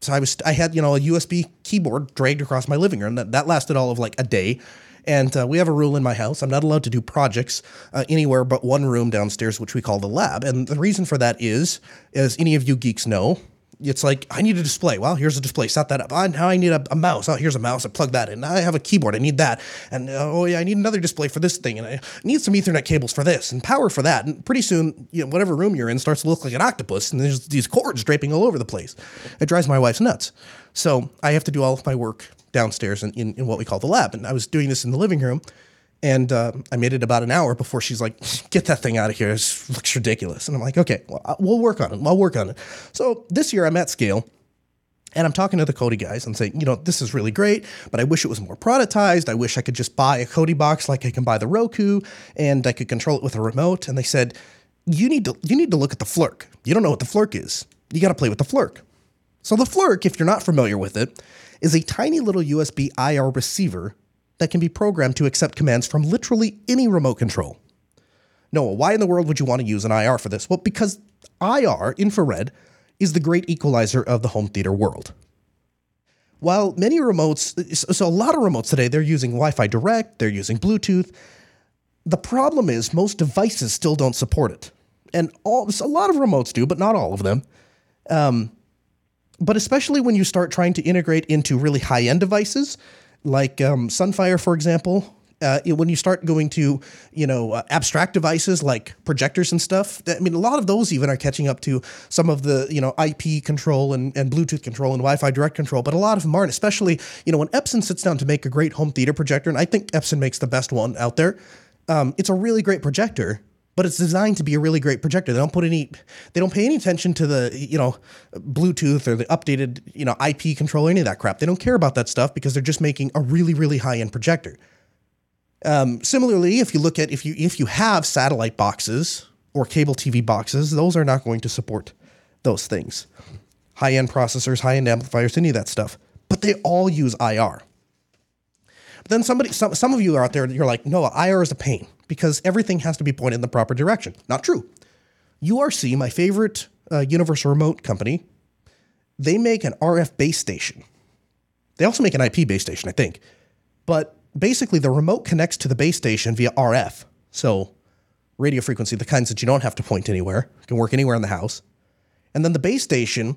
So I was I had you know a USB keyboard dragged across my living room. That that lasted all of like a day. And uh, we have a rule in my house. I'm not allowed to do projects uh, anywhere but one room downstairs, which we call the lab. And the reason for that is, as any of you geeks know, it's like I need a display. Well, here's a display. Set that up. Oh, now I need a, a, mouse. Oh, here's a mouse. I plug that in. Now I have a keyboard. I need that. And uh, oh yeah, I need another display for this thing. And I need some Ethernet cables for this and power for that. And pretty soon, you know, whatever room you're in starts to look like an octopus. And there's these cords draping all over the place. It drives my wife nuts. So I have to do all of my work downstairs in, in, in what we call the lab. And I was doing this in the living room. And uh, I made it about an hour before she's like, "Get that thing out of here! It looks ridiculous." And I'm like, "Okay, well, we'll work on it. I'll work on it." So this year I'm at SCaLE, And I'm talking to the Kodi guys and saying, you know, this is really great, but I wish it was more productized. I wish I could just buy a Kodi box like I can buy the Roku and I could control it with a remote. And they said, you need to you need to look at the Flirc. You don't know what the Flirc is. You got to play with the Flirc. So the Flirc, if you're not familiar with it, is a tiny little USB IR receiver that can be programmed to accept commands from literally any remote control. Noah, why in the world would you want to use an IR for this? Well, because IR, infrared, is the great equalizer of the home theater world. While many remotes, so a lot of remotes today, they're using Wi Fi Direct, they're using Bluetooth. The problem is most devices still don't support it. And all, a lot of remotes do, but not all of them. Um, but especially when you start trying to integrate into really high end devices, like um, Sunfire, for example, uh, when you start going to you know uh, abstract devices like projectors and stuff i mean a lot of those even are catching up to some of the you know ip control and, and bluetooth control and wi-fi direct control but a lot of them aren't especially you know when epson sits down to make a great home theater projector and i think epson makes the best one out there um, it's a really great projector but it's designed to be a really great projector. They don't put any, they don't pay any attention to the, you know, Bluetooth or the updated, you know, IP control or any of that crap. They don't care about that stuff because they're just making a really, really high end projector. Um, similarly, if you look at if you if you have satellite boxes or cable TV boxes, those are not going to support those things. High end processors, high end amplifiers, any of that stuff. But they all use IR. But then somebody, some, some of you are out there, you're like, no, IR is a pain because everything has to be pointed in the proper direction. Not true. URC, my favorite uh, universal remote company, they make an RF base station. They also make an IP base station, I think. But basically, the remote connects to the base station via RF. So, radio frequency, the kinds that you don't have to point anywhere, can work anywhere in the house. And then the base station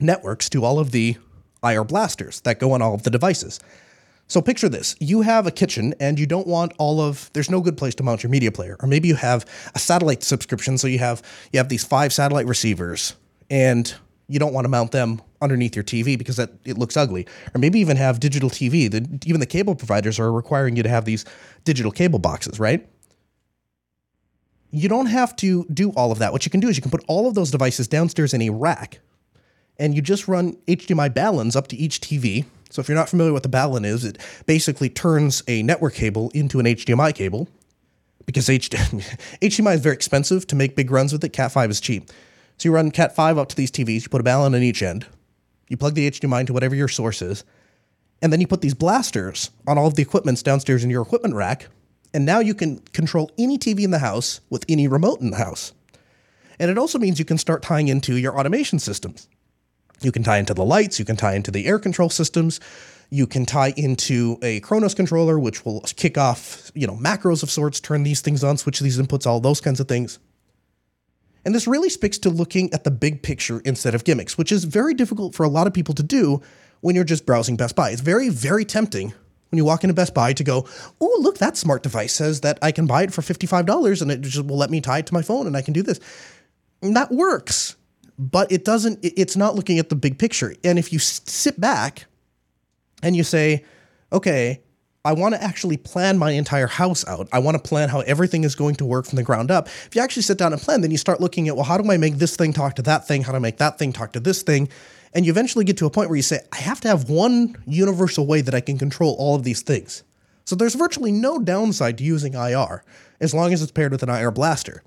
networks to all of the IR blasters that go on all of the devices. So picture this. You have a kitchen and you don't want all of there's no good place to mount your media player. Or maybe you have a satellite subscription so you have you have these five satellite receivers and you don't want to mount them underneath your TV because that it looks ugly. Or maybe even have digital TV. The, even the cable providers are requiring you to have these digital cable boxes, right? You don't have to do all of that. What you can do is you can put all of those devices downstairs in a rack and you just run HDMI baluns up to each TV so if you're not familiar with the balun is, it basically turns a network cable into an HDMI cable because HDMI is very expensive to make big runs with it. Cat 5 is cheap. So you run Cat 5 up to these TVs, you put a balun on each end, you plug the HDMI into whatever your source is, and then you put these blasters on all of the equipments downstairs in your equipment rack, and now you can control any TV in the house with any remote in the house. And it also means you can start tying into your automation systems. You can tie into the lights, you can tie into the air control systems, you can tie into a Kronos controller, which will kick off, you know, macros of sorts, turn these things on, switch these inputs, all those kinds of things. And this really speaks to looking at the big picture instead of gimmicks, which is very difficult for a lot of people to do when you're just browsing Best Buy. It's very, very tempting when you walk into Best Buy to go, oh, look, that smart device says that I can buy it for $55 and it just will let me tie it to my phone and I can do this. And that works but it doesn't it's not looking at the big picture. And if you sit back and you say okay i want to actually plan my entire house out. I want to plan how everything is going to work from the ground up. If you actually sit down and plan then you start looking at well how do i make this thing talk to that thing? How do i make that thing talk to this thing? And you eventually get to a point where you say i have to have one universal way that i can control all of these things. So there's virtually no downside to using ir as long as it's paired with an ir blaster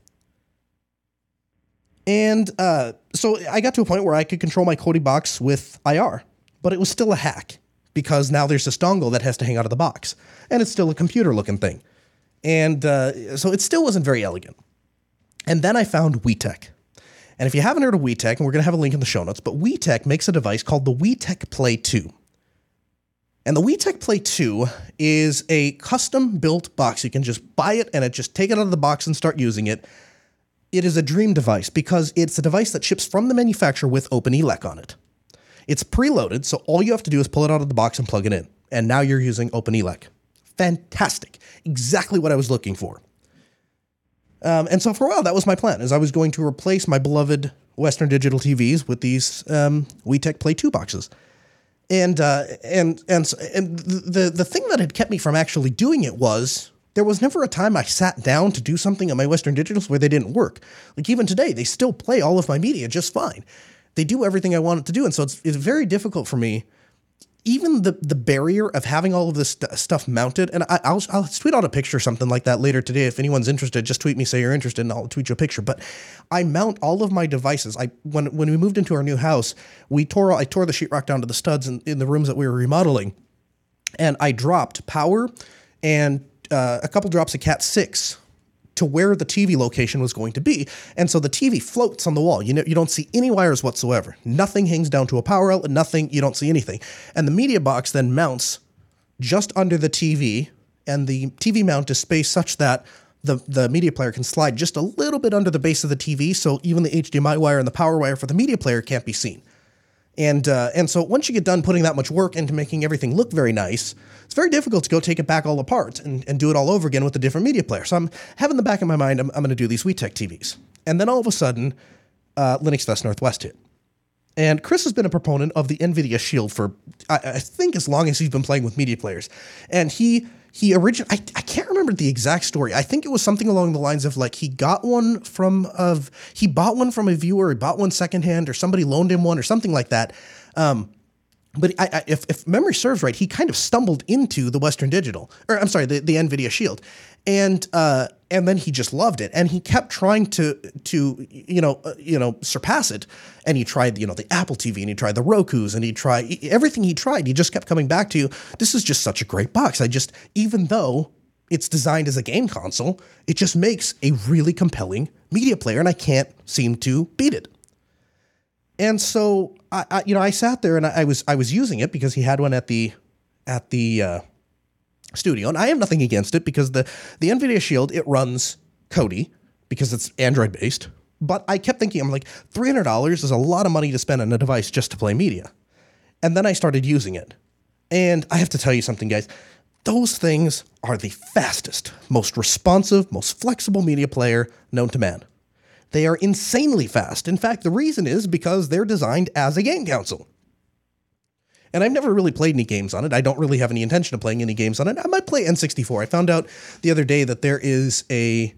and uh, so I got to a point where I could control my Kodi box with IR, but it was still a hack because now there's this dongle that has to hang out of the box, and it's still a computer looking thing. And uh, so it still wasn't very elegant. And then I found WeTek. And if you haven't heard of WeTek, and we're going to have a link in the show notes, but WeTek makes a device called the WeTek Play 2. And the WeTek Play 2 is a custom built box. You can just buy it and it just take it out of the box and start using it it is a dream device because it's a device that ships from the manufacturer with OpenELEC on it. It's preloaded, so all you have to do is pull it out of the box and plug it in. And now you're using OpenELEC. Fantastic. Exactly what I was looking for. Um, and so for a while, that was my plan, as I was going to replace my beloved Western Digital TVs with these um, WeTek Play 2 boxes. And uh, and and and the the thing that had kept me from actually doing it was there was never a time I sat down to do something on my Western Digitals where they didn't work. Like even today, they still play all of my media just fine. they do everything I want it to do. And so it's, it's very difficult for me even the the barrier of having all of this st- stuff mounted, and I, will I'll tweet out a picture or something like that later today. If anyone's interested, just tweet me, say you're interested, and I'll tweet you a picture. But I mount all of my devices. I when when we moved into our new house, we tore I tore the sheetrock down to the studs in, in the rooms that we were remodeling, and I dropped power and uh, a couple drops of Cat six to where the TV location was going to be. And so the TV floats on the wall. You know, you don't see any wires whatsoever. Nothing hangs down to a power outlet, nothing, you don't see anything. And the media box then mounts just under the TV, and the TV mount is spaced such that the, the media player can slide just a little bit under the base of the TV, so even the HDMI wire and the power wire for the media player can't be seen. And uh, and so once you get done putting that much work into making everything look very nice, it's very difficult to go take it back all apart and, and do it all over again with a different media player. So I'm having the back of my mind, I'm, I'm going to do these WeTek TVs. And then all of a sudden, uh, LinuxFest Northwest hit. And Chris has been a proponent of the NVIDIA Shield for, I, I think, as long as he's been playing with media players. And he he originally I, I can't remember the exact story. I think it was something along the lines of like he got one from of he bought one from a viewer he bought one secondhand or somebody loaned him one or something like that. Um, but I, I, if, if memory serves right he kind of stumbled into the western digital or i'm sorry the, the nvidia shield. And uh, and then he just loved it. And he kept trying to to you know uh, you know surpass it. And he tried you know the Apple TV and he tried the Roku's and he tried everything he tried he just kept coming back to this is just such a great box. I just even though it's designed as a game console it just makes a really compelling media player and I can't seem to beat it. And so I, I you know I sat there and I, I, was I was using it because he had one at the at the uh, studio, and I have nothing against it because the the NVIDIA Shield it runs Kodi because it's Android based. But I kept thinking, I'm like, three hundred dollars is a lot of money to spend on a device just to play media. And then I started using it, and I have to tell you something, guys. Those things are the fastest, most responsive, most flexible media player known to man. They are insanely fast. In fact, the reason is because they're designed as a game console. And I've never really played any games on it. I don't really have any intention of playing any games on it. I might play N64. I found out the other day that there is a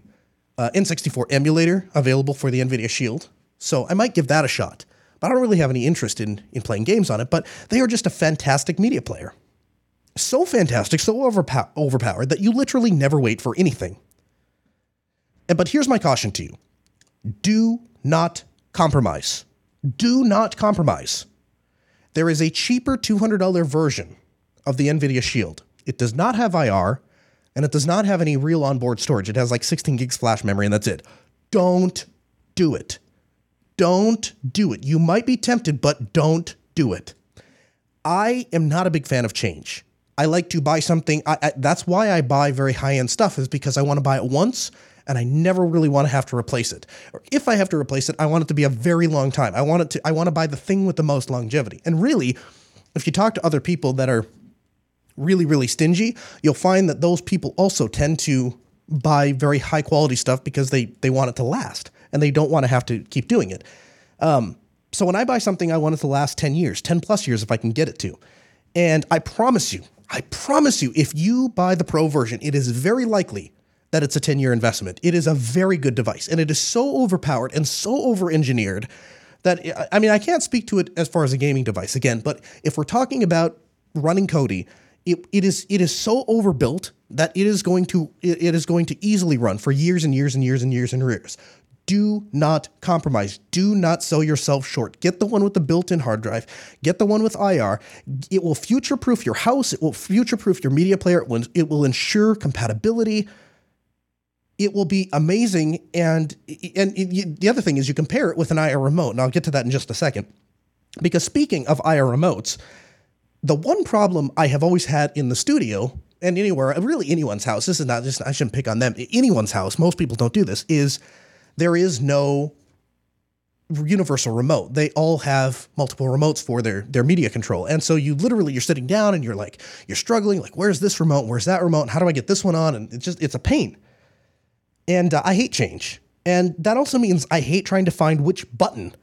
uh, N64 emulator available for the NVIDIA Shield. So I might give that a shot. But I don't really have any interest in, in playing games on it. But they are just a fantastic media player. So fantastic, so overpow- overpowered that you literally never wait for anything. But here's my caution to you do not compromise. Do not compromise. There is a cheaper $200 version of the NVIDIA Shield. It does not have IR and it does not have any real onboard storage. It has like 16 gigs flash memory and that's it. Don't do it. Don't do it. You might be tempted, but don't do it. I am not a big fan of change. I like to buy something. I, I, that's why I buy very high end stuff, is because I want to buy it once and I never really want to have to replace it. Or if I have to replace it, I want it to be a very long time. I want it to I want to buy the thing with the most longevity. And really, if you talk to other people that are really really stingy, you'll find that those people also tend to buy very high quality stuff because they they want it to last and they don't want to have to keep doing it. Um, so when I buy something, I want it to last 10 years, 10 plus years if I can get it to. And I promise you, I promise you, if you buy the pro version, it is very likely that it's a 10 year investment. It is a very good device and it is so overpowered and so over engineered that, I mean, I can't speak to it as far as a gaming device again, but if we're talking about running Kodi, it, it is it is so overbuilt that it is going to it, is going to easily run for years and years and years and years and years. Do not compromise. Do not sell yourself short. Get the one with the built-in hard drive. Get the one with IR. It will future-proof your house. It will future-proof your media player. It will ensure compatibility it will be amazing. And and the other thing is you compare it with an IR remote, and I'll get to that in just a second. Because speaking of IR remotes, the one problem I have always had in the studio and anywhere, really anyone's house, this is not just I shouldn't pick on them. Anyone's house, most people don't do this. Is there is no universal remote. They all have multiple remotes for their their media control. And so you literally you're sitting down and you're like you're struggling like where's this remote? Where's that remote? How do I get this one on? And it's just it's a pain. And uh, I hate change. And that also means I hate trying to find which button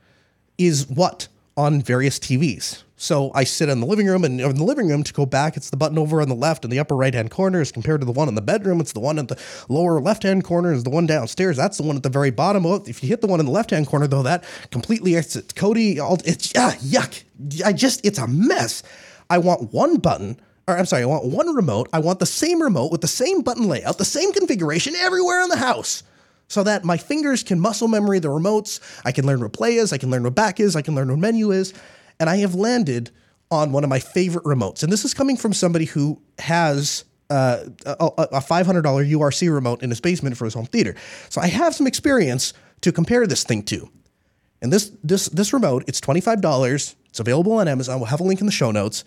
is what on various TVs. So I sit in the living room, and in the living room to go back, it's the button over on the left in the upper right hand corner as compared to the one in the bedroom. It's the one at the lower left hand corner is the one downstairs. That's the one at the very bottom. If you hit the one in the left hand corner, though, that completely exits. All, it's ah, yuck. I just it's a mess. I want one button. Or I'm sorry, I want one remote. I want the same remote with the same button layout, the same configuration everywhere in the house so that my fingers can muscle memory the remotes. I can learn what play is, I can learn what back is, I can learn what menu is and I have landed on one of my favorite remotes. And this is coming from somebody who has uh, a, a $500 URC remote in his basement for his home theater. So I have some experience to compare this thing to. And this this this remote, it's $25. It's available on Amazon. We'll have a link in the show notes.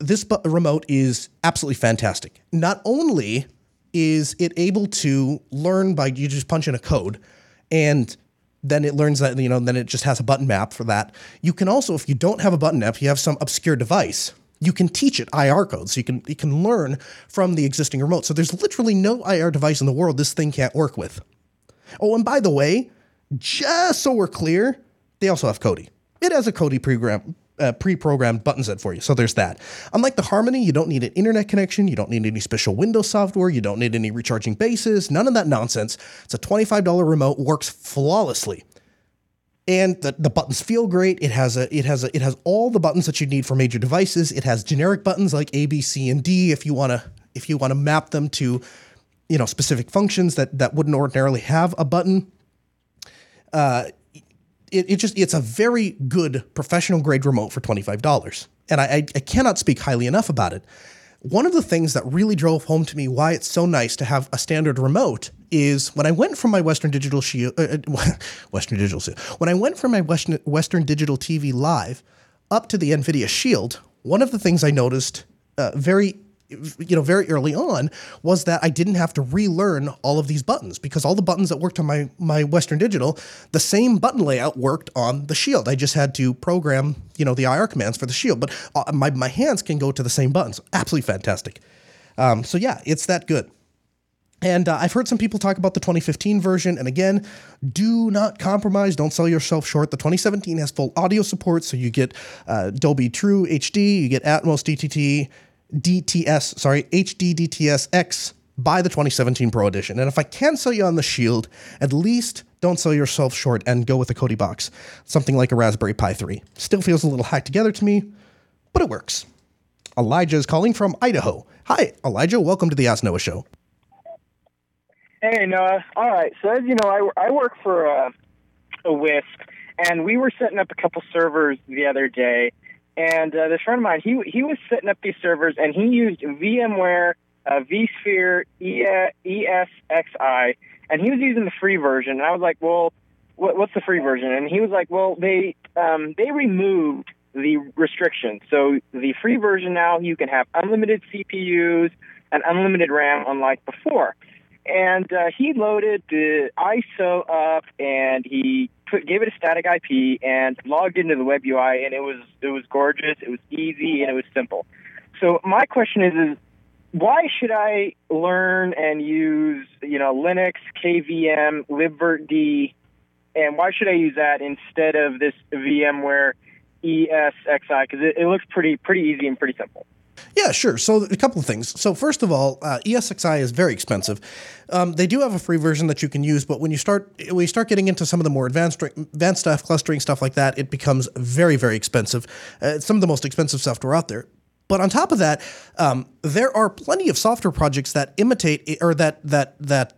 This remote is absolutely fantastic. Not only is it able to learn by you just punch in a code and then it learns that you know then it just has a button map for that you can also if you don't have a button map you have some obscure device you can teach it IR codes. So you can you can learn from the existing remote. So there's literally no IR device in the world this thing can't work with. Oh, and by the way, just so we're clear, they also have Kodi. It has a Kodi program uh, pre-programmed button set for you. So there's that. Unlike the Harmony, you don't need an internet connection. You don't need any special Windows software. You don't need any recharging bases. None of that nonsense. It's a $25 remote, works flawlessly. And the, the buttons feel great. It has a it has a it has all the buttons that you need for major devices. It has generic buttons like A, B, C, and D if you wanna if you want to map them to you know specific functions that that wouldn't ordinarily have a button. Uh, it, it just it's a very good professional grade remote for $25 and I, I cannot speak highly enough about it. One of the things that really drove home to me why it's so nice to have a standard remote is when I went from my Western Digital Shield, uh, uh Western Digital when I went from my Western, Western Digital TV Live up to the NVIDIA Shield, one of the things I noticed uh, very you know very early on was that I didn't have to relearn all of these buttons because all the buttons that worked on my my Western Digital, the same button layout worked on the Shield. I just had to program you know the IR commands for the Shield, but uh, my my hands can go to the same buttons. Absolutely fantastic. Um, so yeah, it's that good. And uh, I've heard some people talk about the 2015 version. And again, do not compromise. Don't sell yourself short. The 2017 has full audio support. So you get uh, Dolby True HD, you get Atmos DTT, DTS, sorry, HD DTS X buy the 2017 Pro Edition. And if I can sell you on the Shield, at least don't sell yourself short and go with a Kodi box, something like a Raspberry Pi 3. Still feels a little hacked together to me, but it works. Elijah is calling from Idaho. Hi, Elijah. Welcome to the Ask Noah Show. Hey, Noah. All right. So, as you know, I, I work for uh, a WISP, and we were setting up a couple servers the other day and uh, this friend of mine, he he was setting up these servers, and he used VMware uh, vSphere ESXi, and he was using the free version. And I was like, well, what, what's the free version? And he was like, well, they um, they removed the restrictions. So the free version now, you can have unlimited CPUs and unlimited RAM, unlike before. And uh, he loaded the ISO up, and he put, gave it a static IP and logged into the web UI, and it was it was gorgeous. It was easy and it was simple. So my question is, is why should I learn and use you know Linux, KVM, libvirt, and why should I use that instead of this VMware ESXi? Because it, it looks pretty pretty easy and pretty simple. Yeah, sure. So a couple of things. So first of all, uh, ESXi is very expensive. Um, they do have a free version that you can use, but when you start when you start getting into some of the more advanced advanced stuff, clustering stuff like that, it becomes very very expensive. Uh, it's some of the most expensive software out there. But on top of that, um, there are plenty of software projects that imitate or that that that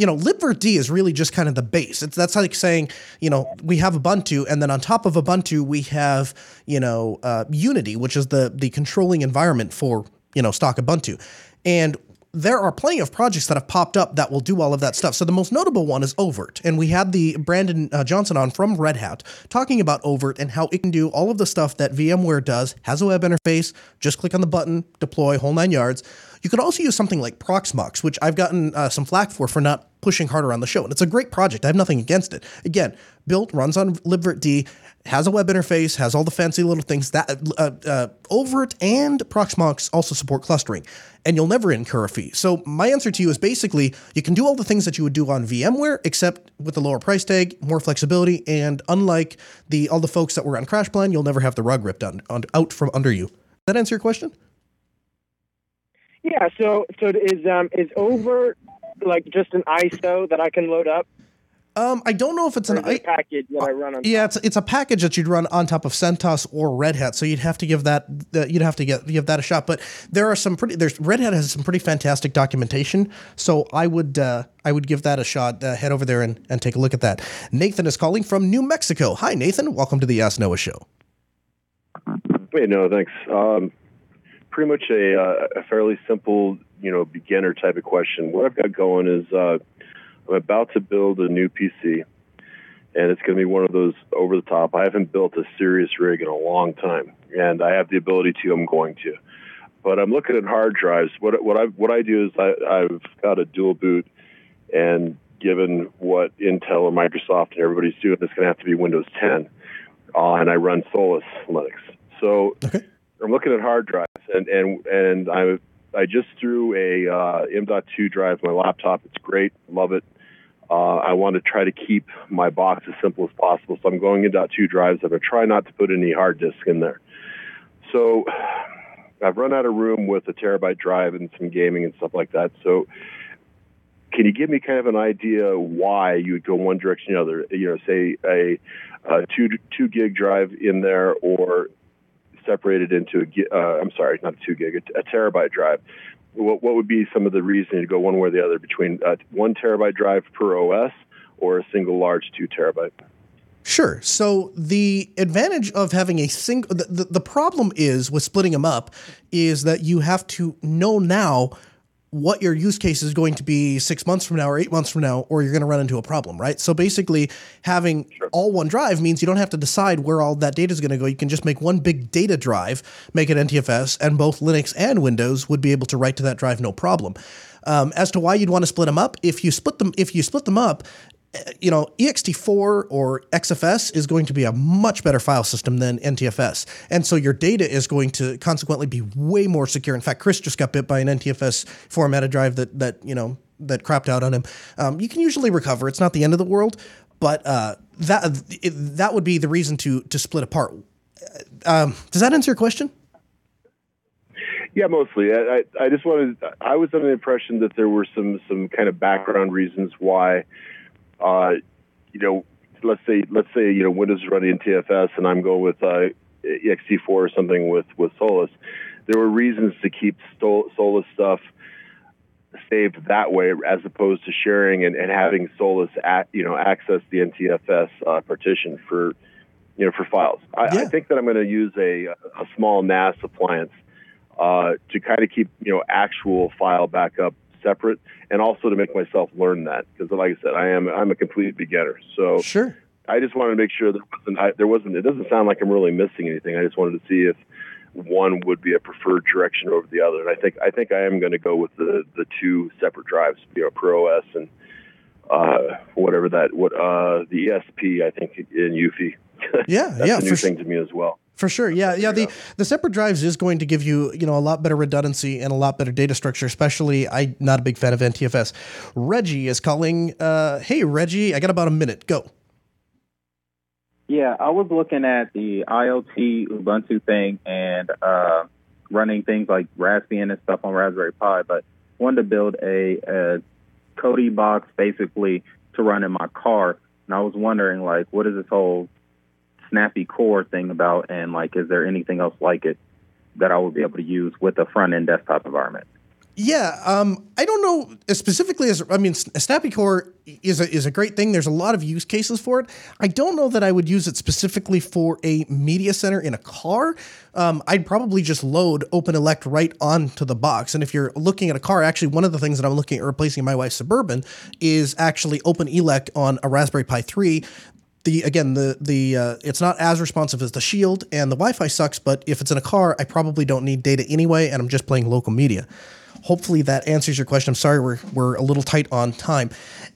you know, libvirt D is really just kind of the base. It's that's like saying, you know, we have Ubuntu, and then on top of Ubuntu, we have, you know, uh, Unity, which is the the controlling environment for you know stock Ubuntu, and there are plenty of projects that have popped up that will do all of that stuff. So the most notable one is oVirt, and we had the Brandon uh, Johnson on from Red Hat talking about oVirt and how it can do all of the stuff that VMware does. Has a web interface. Just click on the button, deploy, whole nine yards. You could also use something like Proxmox, which I've gotten uh, some flack for for not pushing harder on the show. And it's a great project. I have nothing against it. Again, built, runs on libvirt has a web interface, has all the fancy little things that uh, uh, oVirt and Proxmox also support clustering, and you'll never incur a fee. So my answer to you is basically you can do all the things that you would do on VMware, except with a lower price tag, more flexibility, and unlike the all the folks that were on CrashPlan, you'll never have the rug ripped on, on, out from under you. That answer your question? Yeah. So so is um is oVirt like just an ISO that I can load up? Um, I don't know if it's Or an is it a package that I run on. Yeah, it's it's a package that you'd run on top of CentOS or Red Hat. So you'd have to give that uh, you'd have to get give that a shot. But there are some pretty there's Red Hat has some pretty fantastic documentation. So I would uh, I would give that a shot. Uh, head over there and, and take a look at that. Nathan is calling from New Mexico. Hi Nathan, welcome to the Ask Noah show. Wait, no, thanks. Um, pretty much a, uh, a fairly simple, you know, beginner type of question. What I've got going is uh, I'm about to build a new PC, and it's going to be one of those over the top. I haven't built a serious rig in a long time, and I have the ability to. I'm going to, but I'm looking at hard drives. What what I what I do is I, I've got a dual boot, and given what Intel or Microsoft and everybody's doing, it's going to have to be Windows 10, uh, and I run Solus Linux. So I'm looking at hard drives, and and and I I just threw a uh, M.2 drive my laptop. It's great, love it. Uh, I want to try to keep my box as simple as possible, so I'm going M.2 drives. I'm to try not to put any hard disk in there. So I've run out of room with a terabyte drive and some gaming and stuff like that. So can you give me kind of an idea why you would go one direction or the other? You know, say a, a two two gig drive in there, or separated into a uh, I'm sorry, not a two gig, a, a terabyte drive. What what would be some of the reason to go one way or the other between uh, one terabyte drive per OS or a single large two terabyte? Sure. So the advantage of having a single the, the, the problem is with splitting them up is that you have to know now what your use case is going to be six months from now or eight months from now, or you're going to run into a problem, right? So basically, having all one drive means you don't have to decide where all that data is going to go. You can just make one big data drive, make it NTFS, and both Linux and Windows would be able to write to that drive no problem. Um, as to why you'd want to split them up, if you split them, if you split them up, you know, ext4 or XFS is going to be a much better file system than NTFS. And so your data is going to consequently be way more secure. In fact, Chris just got bit by an NTFS formatted drive that, that you know, that crapped out on him. Um, you can usually recover. It's not the end of the world, but uh, that it, that would be the reason to to split apart. Um, does that answer your question? Yeah, mostly. I, I, I just wanted. I was under the impression that there were some some kind of background reasons why, uh, you know, let's say let's say you know Windows is running TFS and I'm going with uh, ext4 or something with with Solus. There were reasons to keep Sol- Solus stuff saved that way as opposed to sharing and, and having Solus at, you know access the NTFS uh, partition for you know for files. I, I think that I'm going to use a, a small NAS appliance uh, to kind of keep you know actual file backup separate, and also to make myself learn that because, like I said, I am I'm a complete beginner. So sure, I just wanted to make sure there wasn't I, there wasn't. It doesn't sound like I'm really missing anything. I just wanted to see if one would be a preferred direction over the other, and I think I think I am going to go with the the two separate drives, you know, Pro OS and uh, whatever that what uh, the ESP I think in UFI. Yeah, That's yeah, a new for thing to me as well. For sure, yeah, yeah. The the separate drives is going to give you you know a lot better redundancy and a lot better data structure. Especially, I'm not a big fan of NTFS. Reggie is calling. Uh, hey, Reggie, I got about a minute. Go. Yeah, I was looking at the IoT Ubuntu thing and uh, running things like Raspbian and stuff on Raspberry Pi, but wanted to build a, a Kodi box basically to run in my car. And I was wondering, like, what is this whole Snappy Core thing about? And, like, is there anything else like it that I would be able to use with a front end desktop environment? Yeah, um, I don't know specifically as I mean, Snappy Core is a is a great thing. There's a lot of use cases for it. I don't know that I would use it specifically for a media center in a car. Um, I'd probably just load OpenELEC right onto the box. And if you're looking at a car, actually, one of the things that I'm looking at replacing my wife's Suburban is actually OpenELEC on a Raspberry Pi 3 the again the the uh, it's not as responsive as the Shield and the Wi-Fi sucks. But if it's in a car, I probably don't need data anyway, and I'm just playing local media. hopefully that answers your question. I'm sorry we're we're a little tight on time.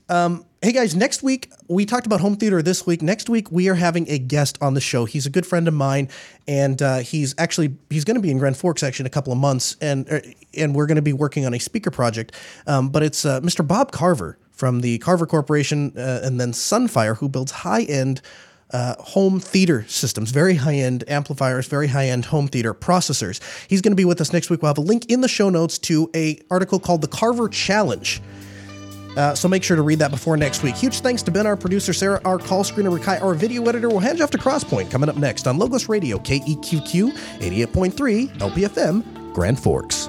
Um, hey guys, next week we talked about home theater this week. Next week we are having a guest on the show. He's a good friend of mine, and uh, he's actually he's going to be in Grand Forks actually in a couple of months, and uh, and we're going to be working on a speaker project. Um, but it's uh, Mr. Bob Carver from the Carver Corporation, uh, and then Sunfire, who builds high end. Uh, home theater systems, very high end amplifiers, very high end home theater processors. He's going to be with us next week. We'll have a link in the show notes to a article called the Carver Challenge. Uh, so make sure to read that before next week. Huge thanks to Ben, our producer, Sarah, our call screener, Rakai, our video editor. We'll hand you off to Crosspoint coming up next on Logos Radio, KEQQ 88.3 LPFM, Grand Forks.